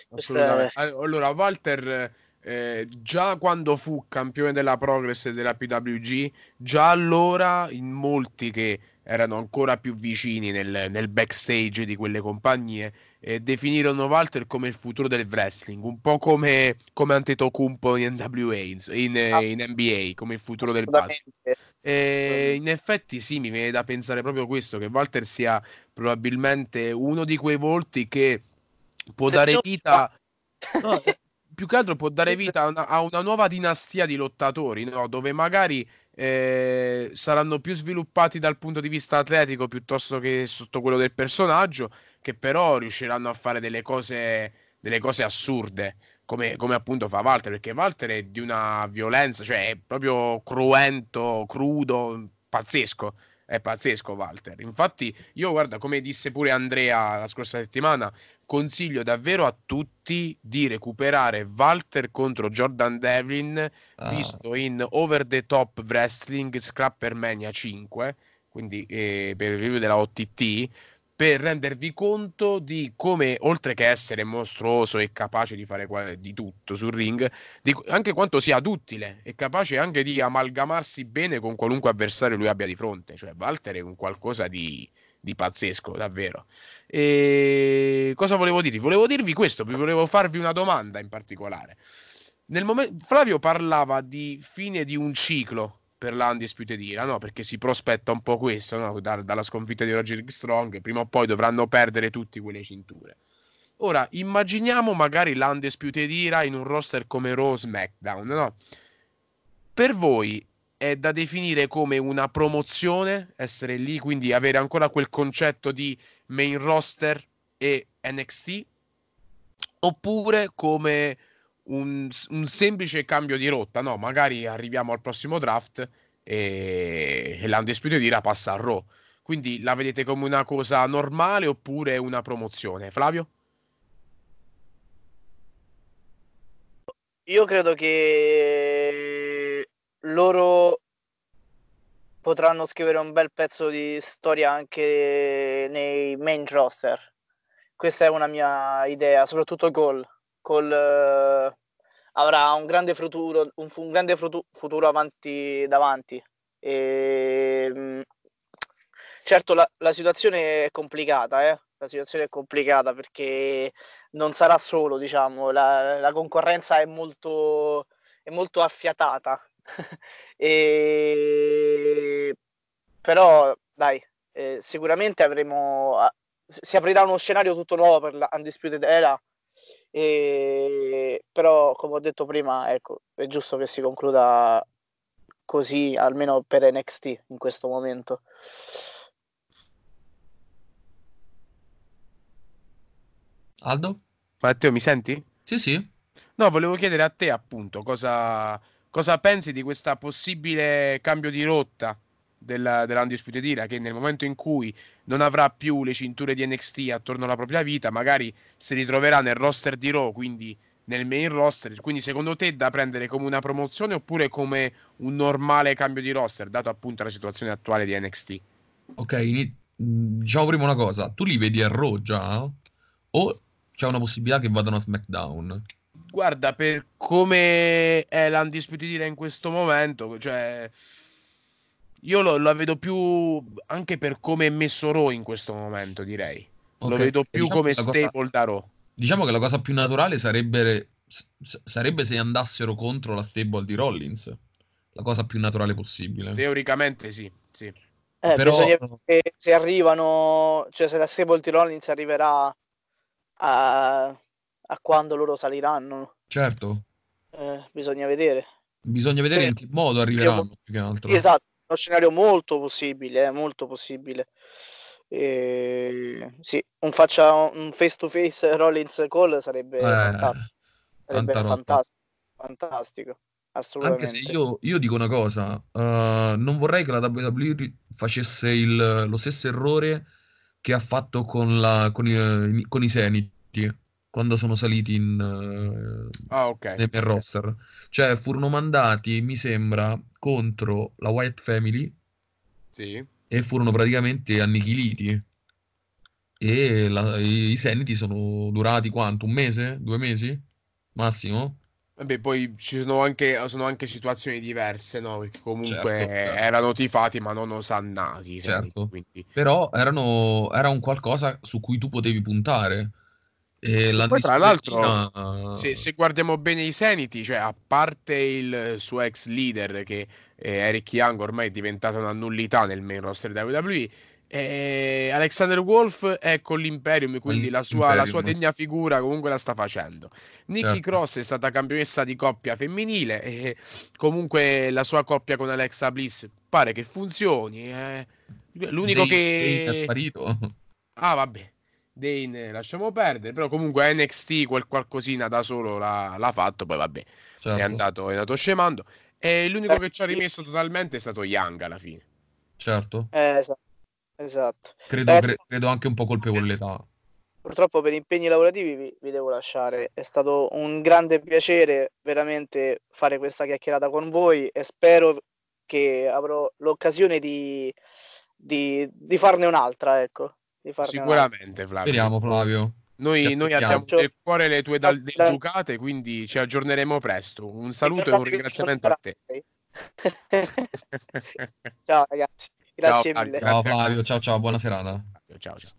Questa... allora Walter eh, già quando fu campione della Progress e della PWG già allora in molti che erano ancora più vicini nel, nel backstage di quelle compagnie e definirono Walter come il futuro del wrestling, un po' come, come Antetokounmpo in NWA, in, ah. in, NBA, come il futuro del basket. E in effetti sì, mi viene da pensare proprio questo, che Walter sia probabilmente uno di quei volti che può dare vita... No, più che altro può dare vita a una, a una nuova dinastia di lottatori, no? dove magari eh, saranno più sviluppati dal punto di vista atletico piuttosto che sotto quello del personaggio, che però riusciranno a fare delle cose, delle cose assurde, come, come appunto fa Walter, perché Walter è di una violenza, cioè è proprio cruento, crudo, pazzesco è pazzesco Walter. Infatti, io guarda, come disse pure Andrea la scorsa settimana, consiglio davvero a tutti di recuperare Walter contro Jordan Devlin, ah. visto in Over the Top Wrestling Scrapper Mania 5, quindi eh, per il review della OTT, per rendervi conto di come, oltre che essere mostruoso e capace di fare di tutto sul ring, di, anche quanto sia duttile e capace anche di amalgamarsi bene con qualunque avversario lui abbia di fronte. Cioè, Walter è un qualcosa di, di pazzesco, davvero. E cosa volevo dirvi? Volevo dirvi questo, volevo farvi una domanda in particolare. Nel momento, Flavio parlava di fine di un ciclo per l'Undisputed Era, no? Perché si prospetta un po' questo, no? da, dalla sconfitta di Roger Strong, prima o poi dovranno perdere tutte quelle cinture. Ora, immaginiamo magari l'Undisputed Era in un roster come Raw SmackDown, no? Per voi è da definire come una promozione, essere lì, quindi avere ancora quel concetto di main roster e NXT, oppure come un, un, semplice cambio di rotta, no? Magari arriviamo al prossimo draft e, e l'Undisputed Era passa a Raw. Quindi la vedete come una cosa normale oppure una promozione? Flavio? Io credo che loro potranno scrivere un bel pezzo di storia anche nei main roster. Questa è una mia idea, soprattutto. Col, uh, avrà un grande futuro, un, un grande futuro avanti davanti. E, ehm, certo, la, la, situazione è complicata, eh? La situazione è complicata perché non sarà solo, diciamo, la, la concorrenza è molto, è molto affiatata. e... Però, dai, eh, sicuramente avremo, si aprirà uno scenario tutto nuovo per la Undisputed Era e, però, come ho detto prima, ecco, è giusto che si concluda così, almeno per NXT in questo momento. Aldo? Matteo, mi senti? Sì, sì. No, volevo chiedere a te appunto cosa, cosa pensi di questa possibile cambio di rotta della, dell'Undisputed Era che nel momento in cui non avrà più le cinture di NXT attorno alla propria vita, magari si ritroverà nel roster di Raw, quindi nel main roster. Quindi secondo te è da prendere come una promozione oppure come un normale cambio di roster, dato appunto la situazione attuale di NXT? Ok, diciamo prima una cosa, tu li vedi a Raw già? O c'è una possibilità che vadano a SmackDown? Guarda, per come è l'Undisputed Era in questo momento, cioè io lo, la vedo più anche per come è messo Raw in questo momento, direi. Okay. Lo vedo più diciamo come stable cosa, da Raw. Diciamo che la cosa più naturale sarebbe, sarebbe se andassero contro la stable di Rollins. La cosa più naturale possibile. Teoricamente sì, sì. Eh, Però... bisogna se, se arrivano, cioè se la stable di Rollins arriverà a, a quando loro saliranno. Certo. Eh, bisogna vedere. Bisogna vedere cioè, in che modo arriveranno più che altro. Esatto, uno scenario molto possibile, eh, molto possibile. E... Sì, un, faccia, un face to face Rollins Call sarebbe eh, fantastico. Sarebbe fantastico, fantastico. Assolutamente. Anche se io, io dico una cosa, uh, non vorrei che la WWE facesse il, lo stesso errore che ha fatto con, la, con, i, con i Seniti quando sono saliti in, uh, ah, okay. nel, nel roster. Cioè, furono mandati, mi sembra, contro la White Family sì. e furono praticamente annichiliti. E la, i, i Seniti sono durati quanto? Un mese? Due mesi? Massimo? Vabbè, poi ci sono anche, sono anche situazioni diverse, no? Perché comunque certo, certo. erano tifati ma non osannati. Certo. Quindi... Però erano, era un qualcosa su cui tu potevi puntare. E la poi, tra l'altro, se, se, guardiamo bene i Seniti, cioè a parte il suo ex leader che eh, Eric Young ormai è diventato una nullità nel main roster WWE, e Alexander Wolf è con l'Imperium, quindi la sua, la sua, degna figura comunque la sta facendo. Nikki certo. Cross è stata campionessa di coppia femminile e comunque la sua coppia con Alexa Bliss pare che funzioni. Eh. L'unico Dane, che... Dane è sparito. Ah vabbè, Dane lasciamo perdere, però comunque NXT quel qualcosina da solo l'ha, l'ha fatto, poi vabbè, certo. è, andato, è andato scemando. E l'unico che ci ha rimesso totalmente è stato Young alla fine. Certo. Eh, esatto. Esatto. Credo, eh, cre- credo anche un po' colpevole l'età. Purtroppo per impegni lavorativi vi, vi, devo lasciare. È stato un grande piacere veramente fare questa chiacchierata con voi e spero che avrò l'occasione di, di, di farne un'altra. Ecco. Farne Sicuramente. Flavio. Speriamo, Flavio. Noi, noi abbiamo nel cuore le tue dal- educate, quindi ci aggiorneremo presto. Un saluto e un ringraziamento a te. Ciao ragazzi. Grazie ciao, mille. Ciao Flavio, ciao ciao, buona serata. Ciao ciao.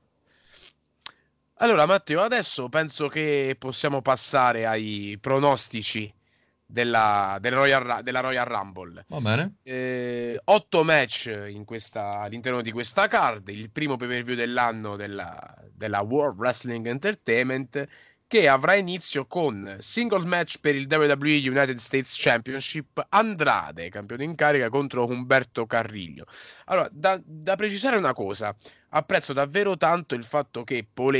Allora Matteo, adesso penso che possiamo passare ai pronostici della, del Royal, della Royal Rumble. Va bene. Eh, otto match questa, all'interno di questa card, il primo pay per view dell'anno della, della World Wrestling Entertainment che avrà inizio con singles match per il WWE United States Championship. Andrade, campione in carica contro Umberto Carriglio. Allora, da, da precisare una cosa, apprezzo davvero tanto il fatto che Paul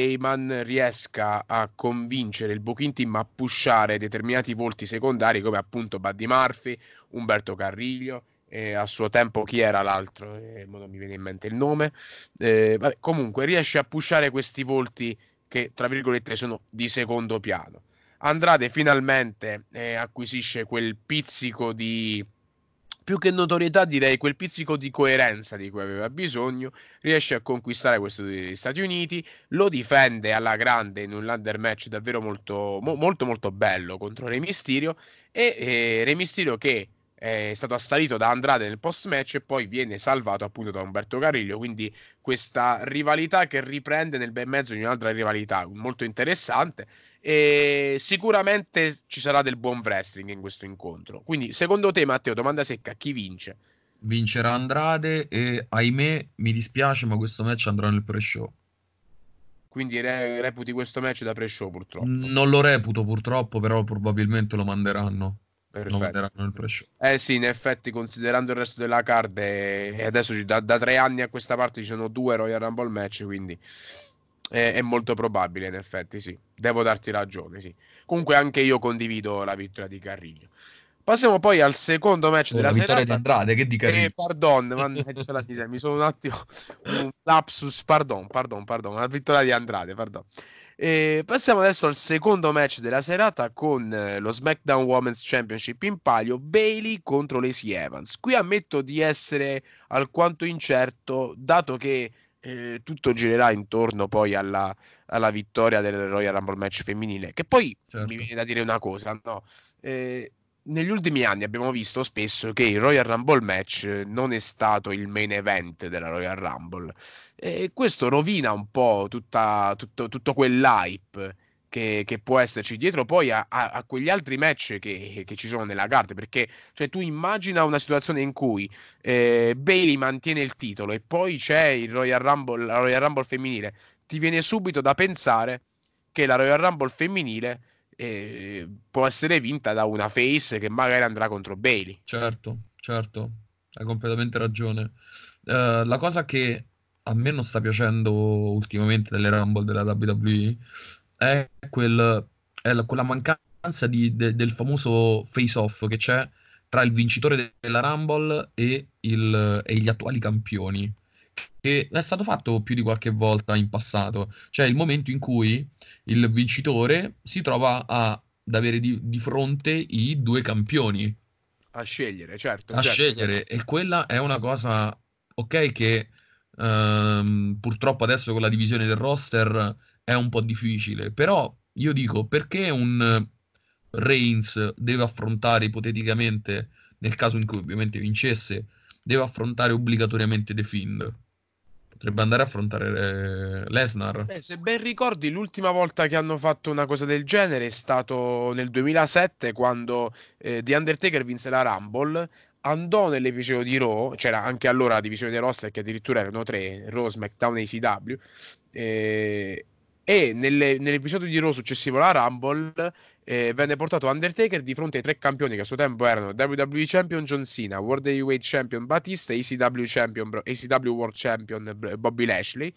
riesca a convincere il booking team a pushare determinati volti secondari come appunto Buddy Murphy, Umberto Carriglio, e a suo tempo chi era l'altro, eh, non mi viene in mente il nome, eh, vabbè, comunque riesce a pushare questi volti che tra virgolette sono di secondo piano. Andrade finalmente eh, acquisisce quel pizzico di più che notorietà direi quel pizzico di coerenza di cui aveva bisogno, riesce a conquistare questo degli Stati Uniti, lo difende alla grande in un lander match davvero molto mo, molto molto bello contro Re Mysterio e eh, Re Mysterio che è stato assalito da Andrade nel post match e poi viene salvato appunto da Umberto Carriglio quindi questa rivalità che riprende nel bel mezzo di un'altra rivalità molto interessante e sicuramente ci sarà del buon wrestling in questo incontro quindi secondo te Matteo domanda secca chi vince? vincerà Andrade e ahimè mi dispiace ma questo match andrà nel pre-show quindi re- reputi questo match da pre-show purtroppo? Non lo reputo purtroppo, però probabilmente lo manderanno. Perfetto. Eh sì, in effetti, considerando il resto della card, e adesso da, da, tre anni a questa parte ci sono due Royal Rumble match, quindi è, è, molto probabile, in effetti, sì. Devo darti ragione, sì. Comunque anche io condivido la vittoria di Carriglio. Passiamo poi al secondo match oh, della la serata. di Andrade, che di Carriglio. Eh, pardon, la mi sono un attimo un lapsus, pardon, pardon, pardon, la vittoria di Andrade, pardon. E passiamo adesso al secondo match della serata con eh, lo SmackDown Women's Championship in palio Bailey contro Lacey Evans. Qui ammetto di essere alquanto incerto, dato che eh, tutto girerà intorno poi alla, alla, vittoria del Royal Rumble match femminile. Che poi certo. mi viene da dire una cosa, no? Eh, negli ultimi anni abbiamo visto spesso che il Royal Rumble match non è stato il main event della Royal Rumble. E questo rovina un po' tutta, tutto, tutto quell'hype che, che, può esserci dietro poi a, a, a quegli altri match che, che, ci sono nella carta perché cioè, tu immagina una situazione in cui eh, Bailey mantiene il titolo e poi c'è il Royal Rumble, la Royal Rumble femminile. Ti viene subito da pensare che la Royal Rumble femminile eh, può essere vinta da una face che magari andrà contro Bailey. Certo, certo. hai completamente ragione. Uh, la cosa che a me non sta piacendo ultimamente delle Rumble della WWE è, quel, è la, quella mancanza di, de, del famoso face-off che c'è tra il vincitore della Rumble e, il, e, gli attuali campioni. Che è stato fatto più di qualche volta in passato. Cioè il momento in cui il vincitore si trova a, ad avere di, di fronte i due campioni. A scegliere, certo. A certo. scegliere. E quella è una cosa, ok, che Um, purtroppo adesso con la divisione del roster è un po' difficile, però io dico perché un Reigns deve affrontare ipoteticamente, nel caso in cui ovviamente vincesse, deve affrontare obbligatoriamente The Fiend. Potrebbe andare a affrontare eh, Lesnar. Beh, se ben ricordi, l'ultima volta che hanno fatto una cosa del genere è stato nel 2007 quando eh, The Undertaker vinse la Rumble andò nell'episodio di Raw, c'era anche allora la divisione dei roster che addirittura erano tre, Raw, SmackDown e ECW, e nelle, nell'episodio di Raw successivo alla Rumble eh, venne portato Undertaker di fronte ai tre campioni che a suo tempo erano WWE Champion John Cena, World Heavyweight Champion Batista e ECW, Champion, ECW World Champion Bobby Lashley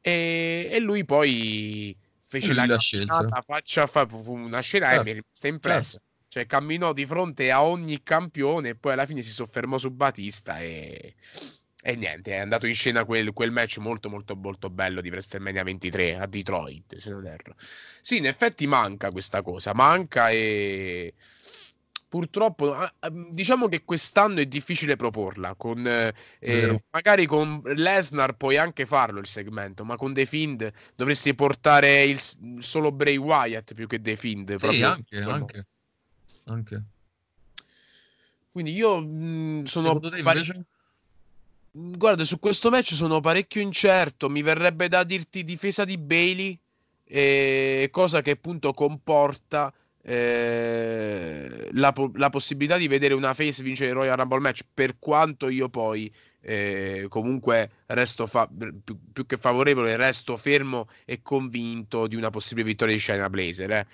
e, e lui poi fece lui la scelta faccia fa, fu una scena certo. e mi è rimasta impressa certo. Cioè, camminò di fronte a ogni campione e poi alla fine si soffermò su Batista e, e niente, è andato in scena quel, quel, match molto molto molto bello di WrestleMania 23 a Detroit, se non erro. Sì, in effetti manca questa cosa, manca e purtroppo diciamo che quest'anno è difficile proporla con eh, magari con Lesnar puoi anche farlo il segmento ma con The Fiend dovresti portare il, solo Bray Wyatt più che The Fiend sì, anche, anche anche. Quindi io mh, sono pare... Guarda, su questo match sono parecchio incerto. Mi verrebbe da dirti difesa di Bailey, eh, cosa che appunto comporta eh, la, po- la, possibilità di vedere una face vincere il Royal Rumble match. Per quanto io poi eh, comunque resto fa- più, più, che favorevole, resto fermo e convinto di una possibile vittoria di Shayna Blazer. Eh.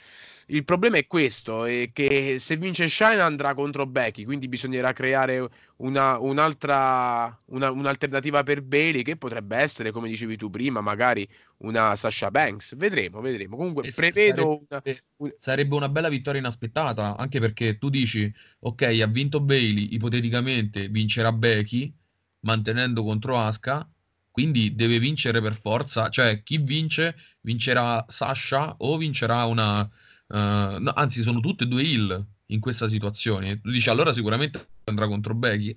Il problema è questo, è che se vince Shine andrà contro Becky, quindi bisognerà creare una, un'altra, una, un'alternativa per Bailey che potrebbe essere, come dicevi tu prima, magari una Sasha Banks. Vedremo, vedremo. Comunque e prevedo... Sarebbe una... sarebbe una bella vittoria inaspettata, anche perché tu dici, ok, ha vinto Bailey, ipoteticamente vincerà Becky, mantenendo contro Asuka, quindi deve vincere per forza, cioè chi vince vincerà Sasha o vincerà una Uh, no, anzi, sono tutte e due heal in questa situazione. Tu dici allora sicuramente andrà contro Becky.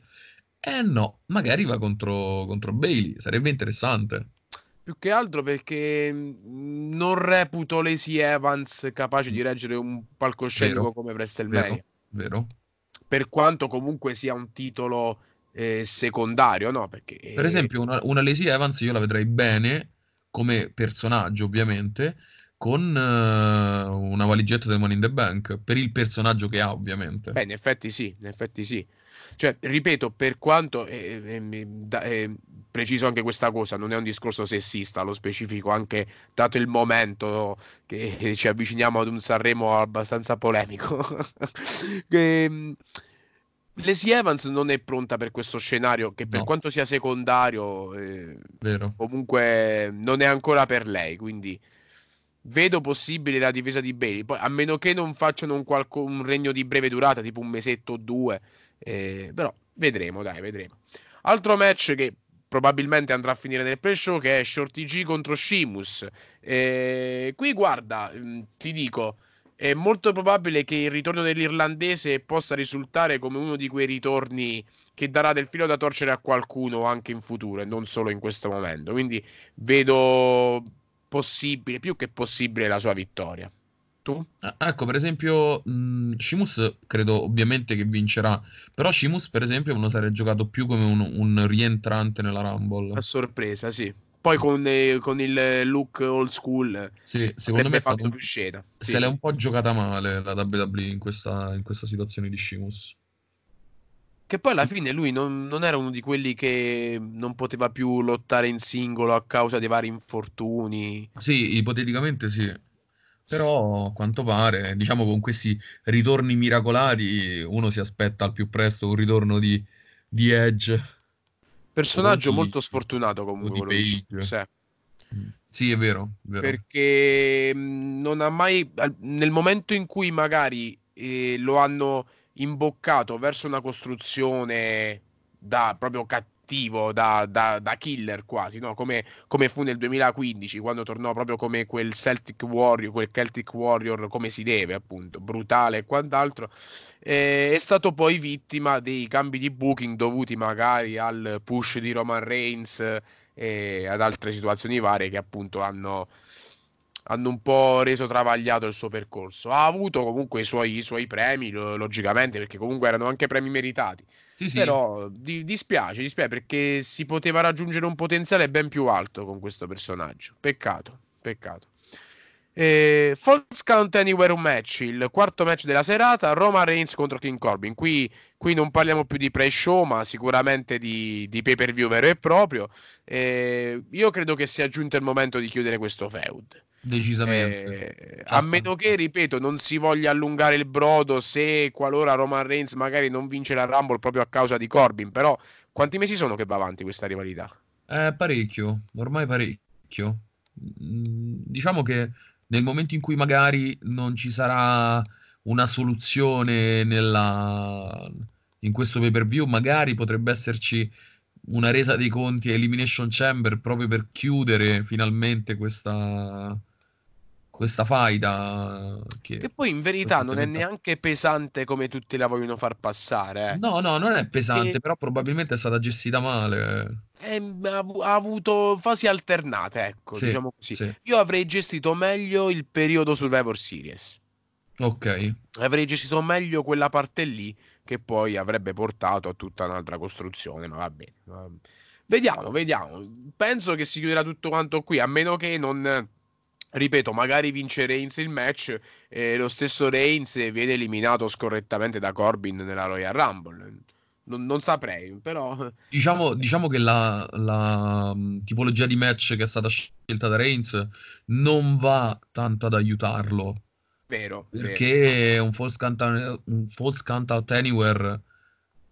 Eh no, magari va contro, contro Bailey, sarebbe interessante. Più che altro perché mm, non reputo Lacey Evans capace di reggere un palcoscenico vero, come WrestleMania. Vero, vero. Per quanto comunque sia un titolo eh, secondario, no? Perché, per esempio, una, una Lacey Evans io la vedrei bene come personaggio, ovviamente, con uh, una valigetta del Money in the Bank per il personaggio che ha, ovviamente. Beh, in effetti sì, in effetti sì. Cioè, ripeto, per quanto eh, eh, eh, preciso anche questa cosa, non è un discorso sessista, lo specifico anche dato il momento che ci avviciniamo ad un Sanremo abbastanza polemico. che, ehm, Lacey Evans non è pronta per questo scenario che per no. quanto sia secondario eh, comunque non è ancora per lei quindi Vedo possibile la difesa di Bailey, poi a meno che non facciano un, qualco, un regno di breve durata, tipo un mesetto o due, eh, però vedremo, dai, vedremo. Altro match che probabilmente andrà a finire nel pre-show che è Shorty G contro Shimus. Eh, qui guarda, mm, ti dico, è molto probabile che il ritorno dell'irlandese possa risultare come uno di quei ritorni che darà del filo da torcere a qualcuno anche in futuro e non solo in questo momento. Quindi vedo possibile, più che possibile la sua vittoria. Tu? Ah, ecco, per esempio, mh, Shimus credo ovviamente che vincerà, però Shimus per esempio me lo sarei giocato più come un, un rientrante nella Rumble. A sorpresa, sì. Poi con, eh, con, il look old school, sì, secondo me è stato più scena. Sì, se l'è un po' giocata male la WWE in questa, in questa situazione di Shimus. Che poi alla fine lui non, non, era uno di quelli che non poteva più lottare in singolo a causa dei vari infortuni. Sì, ipoteticamente sì. Però a quanto pare, diciamo con questi ritorni miracolati, uno si aspetta al più presto un ritorno di, di Edge. Personaggio di- molto sfortunato comunque. di- Page. sì. Sì, è vero, è vero. perché mh, non ha mai nel momento in cui magari eh, lo hanno imboccato verso una costruzione da proprio cattivo, da, da- da killer quasi, no? Come, come fu nel 2015 quando tornò proprio come quel Celtic Warrior, quel Celtic Warrior come si deve, appunto, brutale e quant'altro. eh, è stato poi vittima dei cambi di booking dovuti magari al push di Roman Reigns e ad altre situazioni varie che appunto hanno, hanno un po' reso travagliato il suo percorso. Ha avuto comunque i suoi, i suoi premi, lo- logicamente, perché comunque erano anche premi meritati. Sì, sì. Però di- dispiace, dispiace perché si poteva raggiungere un potenziale ben più alto con questo personaggio. Peccato, peccato. Eh, False Count Anywhere match, il quarto match della serata, Roma Reigns contro King Corbin. Qui, qui non parliamo più di pre-show, ma sicuramente di, di pay-per-view vero e proprio. Eh, io credo che sia giunto il momento di chiudere questo feud. Decisamente. Eh, a meno che, ripeto, non si voglia allungare il brodo se qualora Roman Reigns magari non vince la Rumble proprio a causa di Corbin. Però, quanti mesi sono che va avanti questa rivalità? Eh, parecchio, ormai parecchio. Mm, Diciamo che nel momento in cui magari non ci sarà una soluzione nella... in questo pay-per-view, magari potrebbe esserci una resa dei conti a Elimination Chamber proprio per chiudere finalmente questa, questa faida. Che... Che poi in verità non è neanche pesante come tutti la vogliono far passare. eh. No, no, non è pesante, Perché- però probabilmente è stata gestita male. È- ha, avu- ha avuto fasi alternate, ecco, Sì, diciamo così. sì. Io avrei gestito meglio il periodo Survivor Series. Ok. Avrei gestito meglio quella parte lì che poi avrebbe portato a tutta un'altra costruzione, ma va bene. va- Vediamo, vediamo. Penso che si chiuderà tutto quanto qui, a meno che non, ripeto, magari vince Reigns il match e lo stesso Reigns viene eliminato scorrettamente da Corbin nella Royal Rumble. Non, non saprei, però Diciamo, diciamo che la, la, mh, tipologia di match che è stata scelta da Reigns non va tanto ad aiutarlo, vero, vero. perché un false count, un false count out anywhere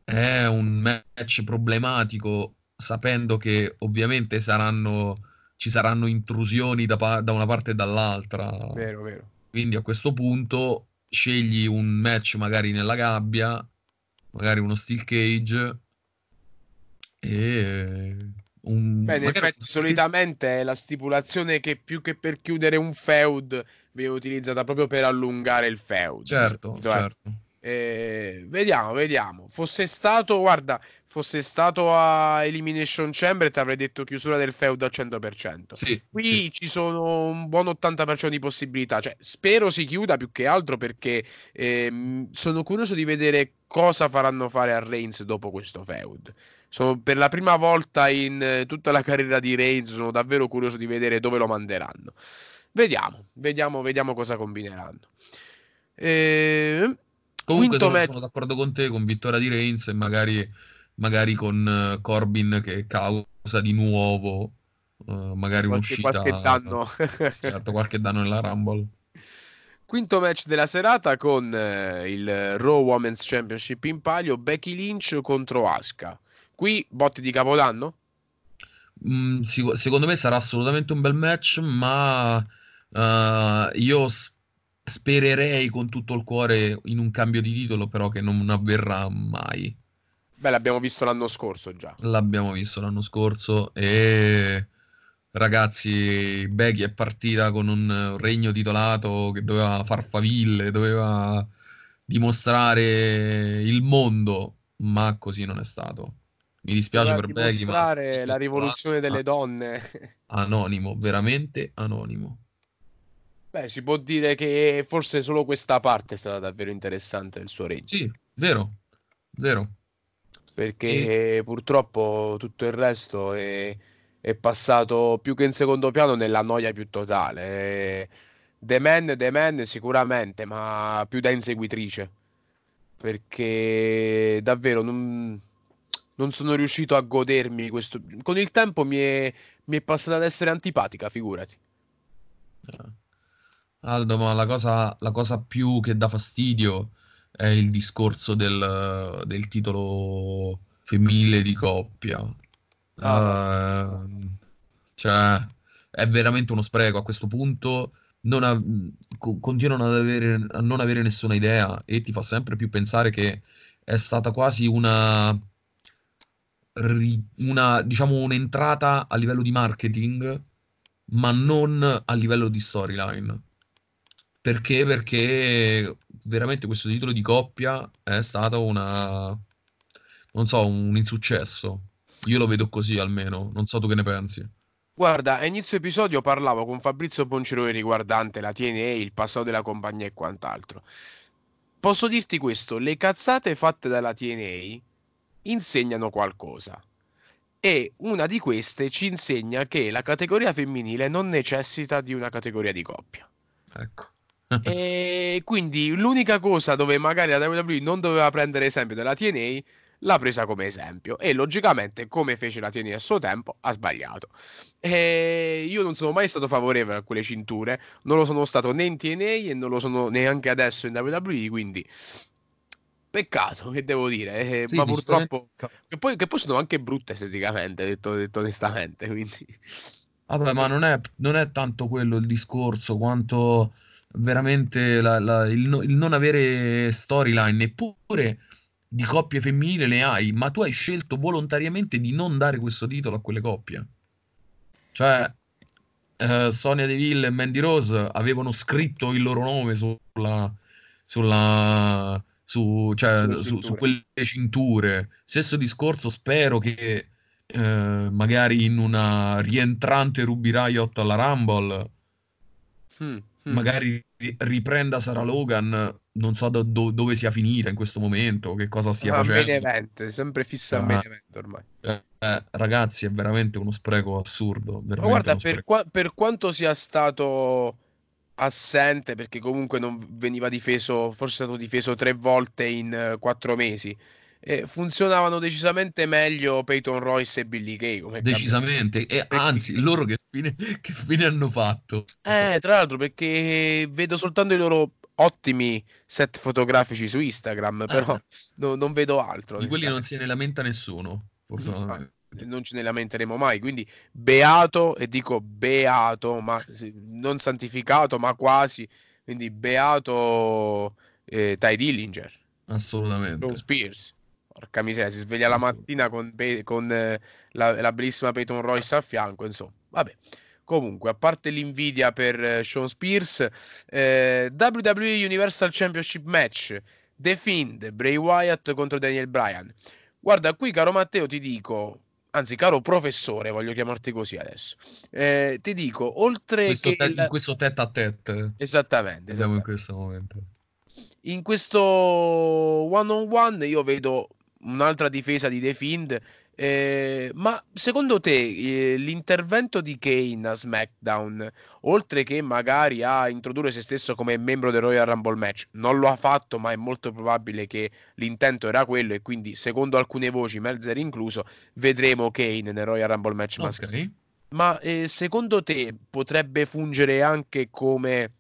è un match problematico, sapendo che ovviamente saranno, ci saranno intrusioni da, pa- da una parte e dall'altra. Vero, vero. Quindi a questo punto scegli un match magari nella gabbia, magari uno steel cage e un Beh, in effetti, steel solitamente è la stipulazione che più che per chiudere un feud viene utilizzata proprio per allungare il feud. Certo, solito, eh. certo. Eh, vediamo, vediamo. Fosse stato, guarda, fosse stato a Elimination Chamber, ti avrei detto chiusura del feud al 100%. Sì, Qui sì. ci sono un buon 80% di possibilità. Cioè, spero si chiuda più che altro perché ehm, sono curioso di vedere cosa faranno fare a Reigns dopo questo feud. Sono per la prima volta in eh, tutta la carriera di Reigns, sono davvero curioso di vedere dove lo manderanno. Vediamo, vediamo, vediamo cosa combineranno. Eh, Comunque quinto sono, match. sono d'accordo con te, con vittoria di Reigns e magari, magari con eh, Corbin che causa di nuovo eh, magari qualche, un'uscita, qualche danno. certo, qualche danno nella Rumble. Quinto match della serata con eh, il Raw Women's Championship in palio, Becky Lynch contro Asuka. Qui botti di capodanno? Mm, sic- secondo me sarà assolutamente un bel match, ma eh, io s- spererei con tutto il cuore in un cambio di titolo, però che non avverrà mai. Beh, l'abbiamo visto l'anno scorso già. L'abbiamo visto l'anno scorso e ragazzi, Becky è partita con un regno titolato che doveva far faville, doveva dimostrare il mondo, ma così non è stato. Mi dispiace Doveva per Becky, ma dimostrare la rivoluzione delle Ah, donne. anonimo, veramente anonimo. Beh, si può dire che forse solo questa parte è stata davvero interessante del suo regno. Sì, vero, vero. perché purtroppo tutto il resto è, è passato più che in secondo piano nella noia più totale. Eh, The Man, The Man sicuramente, ma più da inseguitrice, perché davvero non, non sono riuscito a godermi questo. Con il tempo mi è, mi è passata ad essere antipatica, figurati. Eh. Aldo, ma la cosa, la cosa più che dà fastidio è il discorso del, del titolo femminile di coppia. Ah. Uh, cioè, è veramente uno spreco a questo punto. Non ha, continuano ad avere, a non avere nessuna idea e ti fa sempre più pensare che è stata quasi una, una diciamo un'entrata a livello di marketing, ma non a livello di storyline. Perché? Perché veramente questo titolo di coppia è stato una non so, un insuccesso. Io lo vedo così almeno, non so tu che ne pensi. Guarda, a inizio episodio parlavo con Fabrizio Ponceroni riguardante la TNA, il passato della compagnia e quant'altro. Posso dirti questo, le cazzate fatte dalla TNA insegnano qualcosa. E una di queste ci insegna che la categoria femminile non necessita di una categoria di coppia. Ecco. e quindi l'unica cosa dove magari la WWE non doveva prendere esempio della TNA l'ha presa come esempio e logicamente come fece la TNA a suo tempo ha sbagliato. E io non sono mai stato favorevole a quelle cinture non lo sono stato né in TNA e non lo sono neanche adesso in WWE quindi peccato che devo dire. Eh, sì, ma purtroppo che poi, che poi, sono anche brutte esteticamente detto, detto onestamente quindi. Vabbè ma non è, non è tanto quello il discorso quanto veramente la, la, il, no, il non avere storyline neppure di coppie femminili ne hai, ma tu hai scelto volontariamente di non dare questo titolo a quelle coppie. Cioè, eh, Sonia Deville e Mandy Rose avevano scritto il loro nome sulla, sulla su, cioè, su, su, quelle cinture. Stesso discorso, spero che eh, magari in una rientrante Ruby Riot alla Rumble, hmm, hmm. magari riprenda Sarah Logan non so do, do, dove sia finita in questo momento, che cosa stia ah, facendo. Event, sempre fissa a main event ormai. Eh, eh, ragazzi, è veramente uno spreco assurdo. Ma guarda, per, qua, per, quanto sia stato assente, perché comunque non veniva difeso, forse è stato difeso tre volte in uh, quattro mesi. Eh, funzionavano decisamente meglio Peyton Royce e Billy Kay. decisamente, e anzi, loro che fine, che fine hanno fatto? Eh, tra l'altro, perché vedo soltanto i loro ottimi set fotografici su Instagram, però eh. no, non vedo altro. Di quelli non se ne lamenta nessuno, fortunatamente. Non ce ne lamenteremo mai, quindi beato, e dico beato, ma non santificato, ma quasi, quindi beato eh, Ty Dillinger. Assolutamente. John Spears. Porca miseria, si sveglia la mattina con, con eh, la, la bellissima Peyton Royce a fianco, insomma. Vabbè. Comunque, a parte l'invidia per eh, Sean Spears, eh, WWE Universal Championship Match, The Fiend, Bray Wyatt contro Daniel Bryan. Guarda, qui caro Matteo ti dico, anzi caro professore, voglio chiamarti così adesso, eh, ti dico, oltre questo che... Te- il... In questo tête a tête. Esattamente. Siamo in questo momento. In questo one on one io vedo un'altra difesa di The Fiend eh, ma secondo te eh, l'intervento di Kane a SmackDown, oltre che magari a introdurre se stesso come membro del Royal Rumble match, non lo ha fatto, ma è molto probabile che l'intento era quello e quindi secondo alcune voci, Melzer incluso, vedremo Kane nel Royal Rumble match okay. maschile. Ma eh, secondo te potrebbe fungere anche come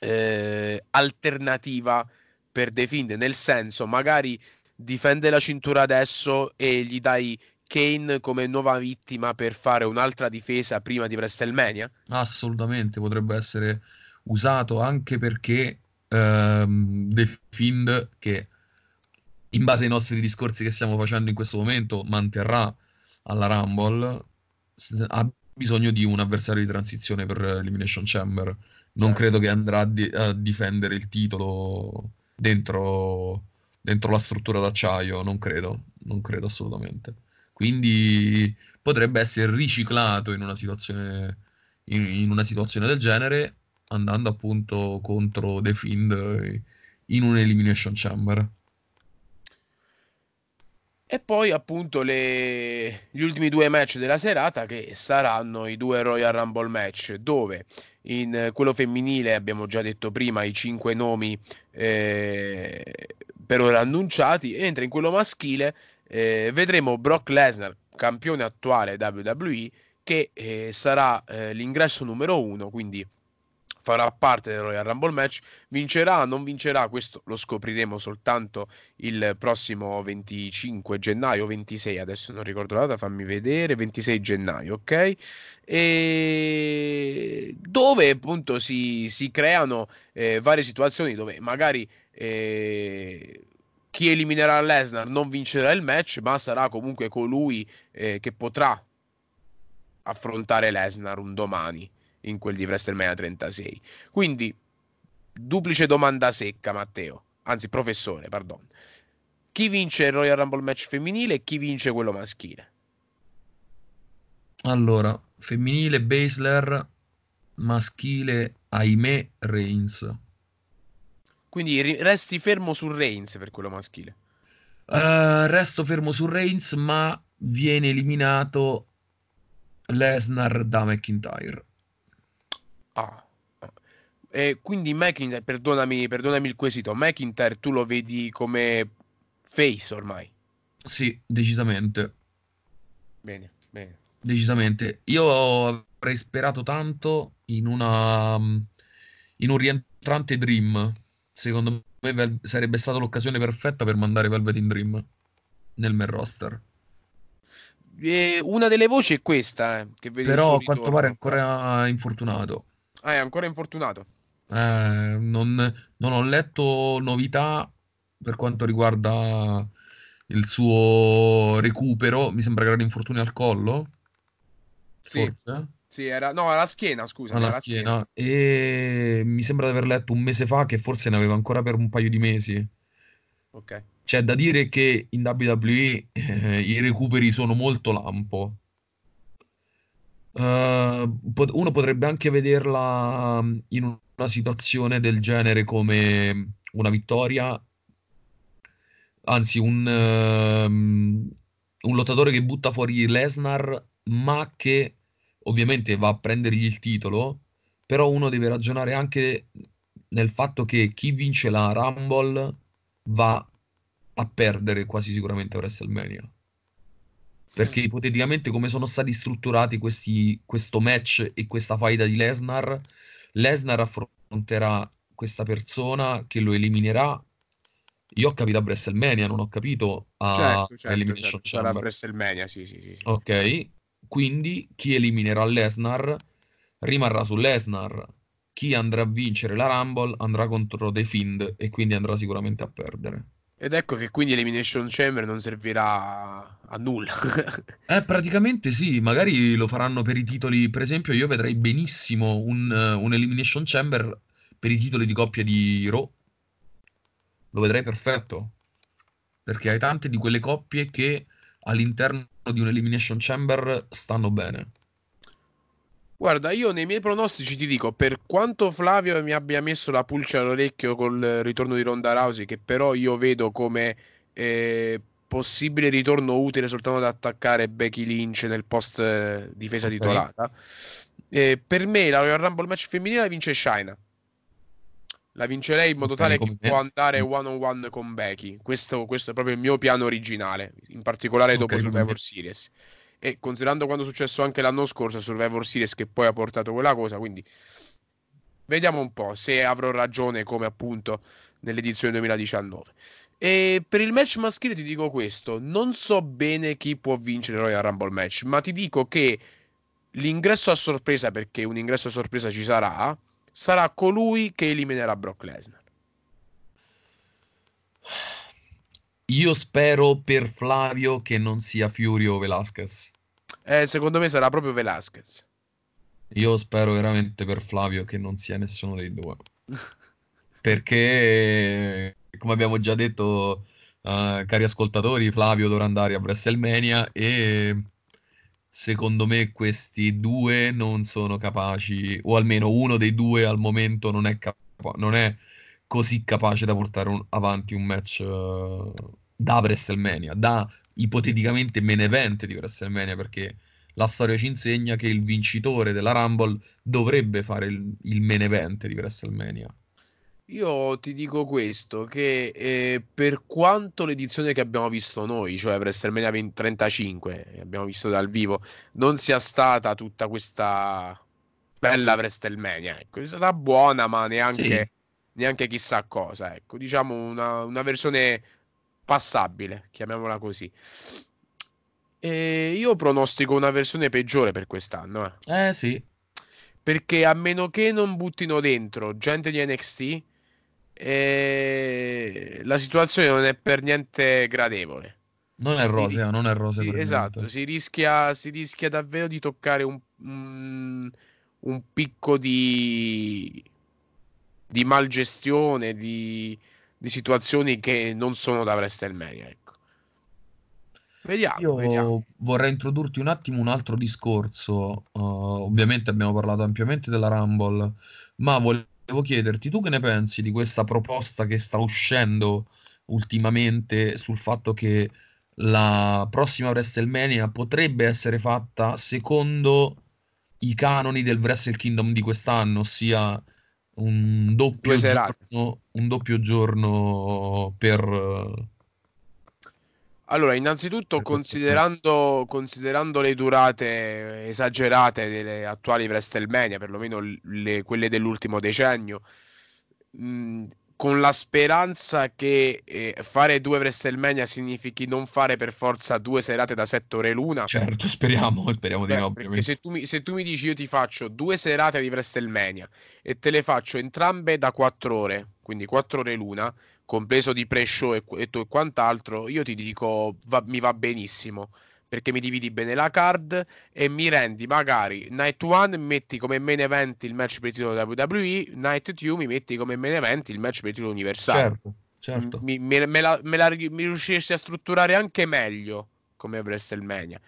eh, alternativa per The Fiend, nel senso magari difende la cintura adesso e gli dai Kane come nuova vittima per fare un'altra difesa prima di WrestleMania? Assolutamente, potrebbe essere usato anche perché ehm, The Fiend, che in base ai nostri discorsi che stiamo facendo in questo momento, manterrà alla Rumble, ha bisogno di un avversario di transizione per Elimination Chamber. Non certo. credo che andrà a, di- a difendere il titolo dentro dentro la struttura d'acciaio, non credo, non credo assolutamente. Quindi potrebbe essere riciclato in una situazione, in, in una situazione del genere, andando appunto contro The Fiend in un Elimination Chamber. E poi appunto le... gli ultimi due match della serata che saranno i due Royal Rumble match dove in quello femminile abbiamo già detto prima i cinque nomi eh, per ora annunciati, mentre in quello maschile eh, vedremo Brock Lesnar, campione attuale WWE, che eh, sarà eh, l'ingresso numero uno, quindi farà parte del Royal Rumble match. Vincerà o non vincerà? Questo lo scopriremo soltanto il prossimo 25 gennaio, 26 adesso non ricordo la data, fammi vedere, 26 gennaio, ok? E dove appunto si, si creano eh, varie situazioni dove magari chi eliminerà Lesnar non vincerà il match, ma sarà comunque colui eh, che potrà affrontare Lesnar un domani in quel di WrestleMania 36. Quindi, duplice domanda secca, Matteo, anzi professore, pardon. Chi vince il Royal Rumble match femminile e chi vince quello maschile? Allora, femminile Basler, maschile, ahimè, Reigns. Quindi resti fermo su Reigns per quello maschile. Uh, resto fermo su Reigns, ma viene eliminato Lesnar da McIntyre. Ah. E quindi McIntyre, perdonami, perdonami il quesito, McIntyre tu lo vedi come face ormai? Sì, decisamente. Bene, bene. Decisamente. Io avrei sperato tanto in una in un rientrante Dream. Secondo me sarebbe stata l'occasione perfetta per mandare Velvet in Dream nel main roster. E una delle voci è questa, eh, che vede Però a quanto pare è ancora infortunato. Ah, è ancora infortunato. Eh, non, non, ho letto novità per quanto riguarda il suo recupero. Mi sembra che era l'infortunio al collo. Sì. Forse. Sì, era no, alla schiena, scusa. Alla schiena. schiena. E mi sembra di aver letto un mese fa che forse ne aveva ancora per un paio di mesi. Ok. C'è da dire che in WWE eh, i recuperi sono molto lampo. Uh, uno potrebbe anche vederla mm, in una situazione del genere come una vittoria, anzi un, uh, un lottatore che butta fuori Lesnar, ma che ovviamente va a prendergli il titolo, però uno deve ragionare anche nel fatto che chi vince la Rumble va a perdere quasi sicuramente a WrestleMania. Perché ipoteticamente come sono stati strutturati questi, questo match e questa faida di Lesnar, Lesnar affronterà questa persona che lo eliminerà. Io ho capito a WrestleMania, non ho capito a certo, certo, certo. Sarà a WrestleMania, sì, sì, sì. Ok, quindi chi eliminerà Lesnar rimarrà su Lesnar. Chi andrà a vincere la Rumble andrà contro The Fiend e quindi andrà sicuramente a perdere. Ed ecco che quindi Elimination Chamber non servirà a nulla. eh, praticamente sì, magari lo faranno per i titoli. Per esempio, io vedrei benissimo un, un Elimination Chamber per i titoli di coppia di Raw. Lo vedrei perfetto. Perché hai tante di quelle coppie che all'interno di un Elimination Chamber stanno bene. Guarda, io nei miei pronostici ti dico, per quanto Flavio mi abbia messo la pulce all'orecchio col ritorno di Ronda Rousey, che però io vedo come eh, possibile ritorno utile soltanto ad attaccare Becky Lynch nel post eh, difesa okay. titolata, eh, per me la Royal Rumble match femminile vince Shina. La vincerei in modo okay, tale che può andare one on one con Becky. Questo, questo, è proprio il mio piano originale, in particolare okay, dopo Survivor Series e considerando quanto è successo anche l'anno scorso Survivor Series che poi ha portato quella cosa, quindi vediamo un po' se avrò ragione come appunto nell'edizione 2019. E per il match maschile ti dico questo, non so bene chi può vincere il Royal Rumble match, ma ti dico che l'ingresso a sorpresa, perché un ingresso a sorpresa ci sarà, sarà colui che eliminerà Brock Lesnar. Io spero per Flavio che non sia Fury o Velasquez. Eh, secondo me sarà proprio Velasquez. Io spero veramente per Flavio che non sia nessuno dei due. Perché, come abbiamo già detto, uh, cari ascoltatori, Flavio dovrà andare a WrestleMania e secondo me questi due non sono capaci, o almeno uno dei due al momento non è, capa- non è così capace da portare un, avanti un match uh, da WrestleMania, da ipoteticamente main event di WrestleMania, perché la storia ci insegna che il vincitore della Rumble dovrebbe fare il, il main event di WrestleMania. Io ti dico questo, che eh, per quanto l'edizione che abbiamo visto noi, cioè WrestleMania 35, che abbiamo visto dal vivo, non sia stata tutta questa bella WrestleMania, ecco, è stata buona, ma neanche, Sì. neanche chissà cosa, ecco, diciamo una, una versione passabile, chiamiamola così. E io pronostico una versione peggiore per quest'anno, eh. Eh sì, Perché a meno che non buttino dentro gente di NXT, eh, la situazione non è per niente gradevole. non è rosea, non è rosea sì, esatto, si rischia, si rischia davvero di toccare un, un- un picco di, di malgestione, di, di situazioni che non sono da WrestleMania, ecco. Vediamo, vediamo. Io vorrei introdurti un attimo un altro discorso. Uh, ovviamente abbiamo parlato ampiamente della Rumble, ma volevo chiederti tu che ne pensi di questa proposta che sta uscendo ultimamente sul fatto che la prossima WrestleMania potrebbe essere fatta secondo i canoni del Wrestle Kingdom di quest'anno, ossia un doppio giorno, un doppio giorno per... Allora, innanzitutto Per questo considerando, considerando le durate esagerate delle attuali WrestleMania, perlomeno le- quelle dell'ultimo decennio, mh, con la speranza che eh, fare due WrestleMania significhi non fare per forza due serate da sette ore l'una, Certo, speriamo, speriamo di Beh, no, perché se tu, mi, se tu mi dici io ti faccio due serate di WrestleMania e te le faccio entrambe da quattro ore, quindi quattro ore l'una, compreso di pre-show e, e, tu- e quant'altro, io ti dico va- mi va benissimo. Perché mi dividi bene la card e mi rendi magari Night 1 mi metti come main event il match per il titolo WWE, Night 2 mi metti come main event il match per il titolo universale. Certo, certo. Mi, me, me la, me la mi riusciresti a strutturare anche meglio come WrestleMania.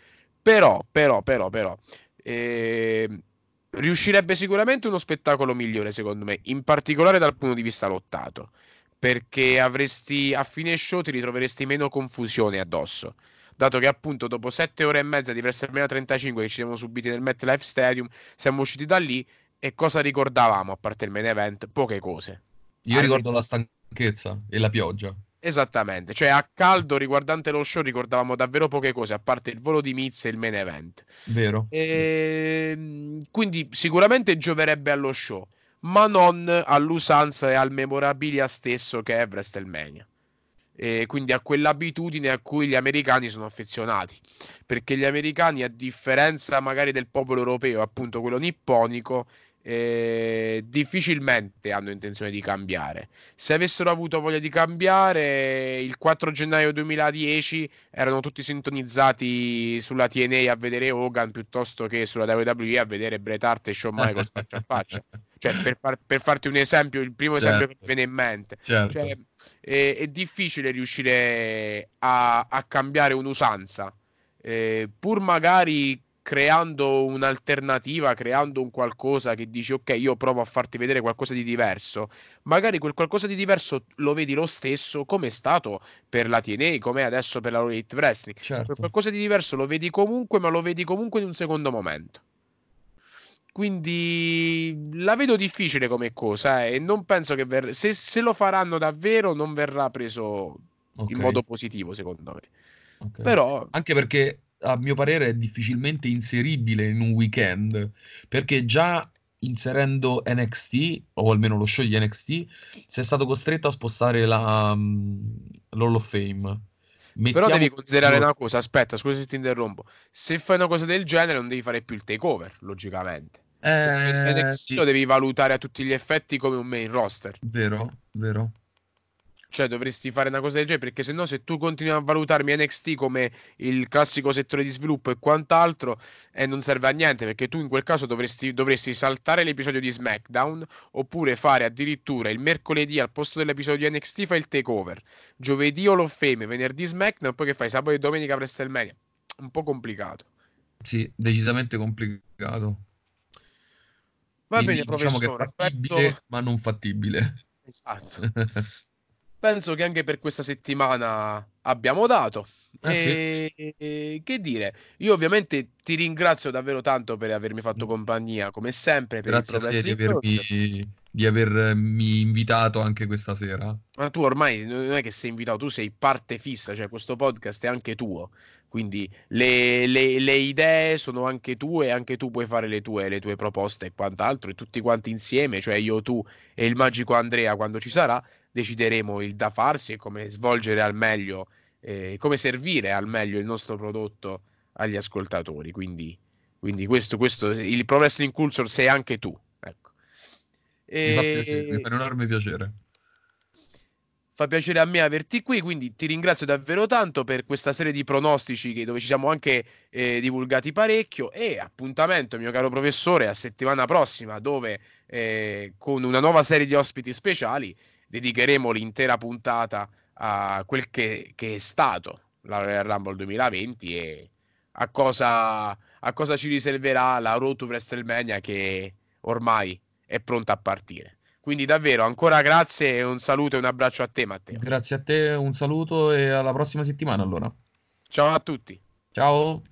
Però, però, però, però, ehm, riuscirebbe sicuramente uno spettacolo migliore, secondo me, in particolare dal punto di vista lottato, perché avresti a fine show ti ritroveresti meno confusione addosso. Dato che appunto dopo sette ore e mezza di WrestleMania 35 che ci siamo subiti nel MetLife Stadium, siamo usciti da lì e cosa ricordavamo a parte il main event? Poche cose. Io ricordo la stanchezza e la pioggia. Esattamente, cioè a caldo riguardante lo show ricordavamo davvero poche cose, a parte il volo di Miz e il main event. Vero? Ehm, quindi sicuramente gioverebbe allo show, ma non all'usanza e al memorabilia stesso che è WrestleMania. E quindi a quell'abitudine a cui gli americani sono affezionati, perché gli americani, a differenza magari del popolo europeo, appunto quello nipponico, eh, difficilmente hanno intenzione di cambiare. Se avessero avuto voglia di cambiare, il 4 gennaio 2010 erano tutti sintonizzati sulla TNA a vedere Hogan piuttosto che sulla WWE a vedere Bret Hart e Shawn Michaels faccia a faccia. Cioè, per, far- per farti un esempio, il primo esempio che Certo. mi viene in mente. Certo. Cioè, è, è difficile riuscire a, a cambiare un'usanza, eh, pur magari creando un'alternativa, creando un qualcosa che dici ok, io provo a farti vedere qualcosa di diverso. Magari quel qualcosa di diverso lo vedi lo stesso, come è stato per la TNA, come è adesso per la Elite Wrestling. Quel Certo. qualcosa di diverso lo vedi comunque, ma lo vedi comunque in un secondo momento. Quindi la vedo difficile come cosa eh, e non penso che ver- se, se lo faranno davvero non verrà preso Ok, in modo positivo, secondo me. ok. Però Anche perché, a mio parere, è difficilmente inseribile in un weekend, perché già inserendo NXT, o almeno lo show di NXT, sei stato costretto a spostare la, mm, l'Hall of Fame. Però Mettiamo devi considerare una cosa, aspetta, scusa se ti interrompo. Se fai una cosa del genere non devi fare più il takeover, logicamente. Eh, NXT sì, lo devi valutare a tutti gli effetti come un main roster. vero, vero. Cioè dovresti fare una cosa del genere perché se no se tu continui a valutarmi NXT come il classico settore di sviluppo e quant'altro eh, non serve a niente perché tu in quel caso dovresti, dovresti saltare l'episodio di SmackDown oppure fare addirittura il mercoledì al posto dell'episodio di NXT fai il takeover. Giovedì Hall of Fame venerdì SmackDown poi che fai? Sabato e domenica WrestleMania. Un po' complicato. Sì, decisamente complicato. va Quindi bene diciamo professore fattibile, penso... ma non fattibile. esatto Penso che anche per questa settimana abbiamo dato. Eh sì. E, e che dire, io ovviamente ti ringrazio davvero tanto per avermi fatto compagnia, come sempre, per Grazie a te di avermi, di avermi invitato anche questa sera. Ma tu ormai non è che sei invitato, tu sei parte fissa, cioè questo podcast è anche tuo. Quindi le, le, le, idee sono anche tue, anche tu puoi fare le tue, le tue proposte e quant'altro, e tutti quanti insieme, cioè io, tu e il magico Andrea, quando ci sarà, decideremo il da farsi e come svolgere al meglio, eh, come servire al meglio il nostro prodotto agli ascoltatori. Quindi, quindi questo, questo, il Pro Wrestling Culture sei anche tu. Ecco. E... Mi, fa piacere, mi fa un enorme piacere. Fa piacere a me averti qui, quindi ti ringrazio davvero tanto per questa serie di pronostici dove ci siamo anche eh, divulgati parecchio e appuntamento, mio caro professore, a settimana prossima dove eh, con una nuova serie di ospiti speciali dedicheremo l'intera puntata a quel che, che è stato la Royal Rumble 2020 e a cosa, a cosa ci riserverà la Road to WrestleMania che ormai è pronta a partire. Quindi davvero ancora grazie e un saluto e un abbraccio a te Matteo. Grazie a te, un saluto e alla prossima settimana allora. Ciao a tutti. Ciao.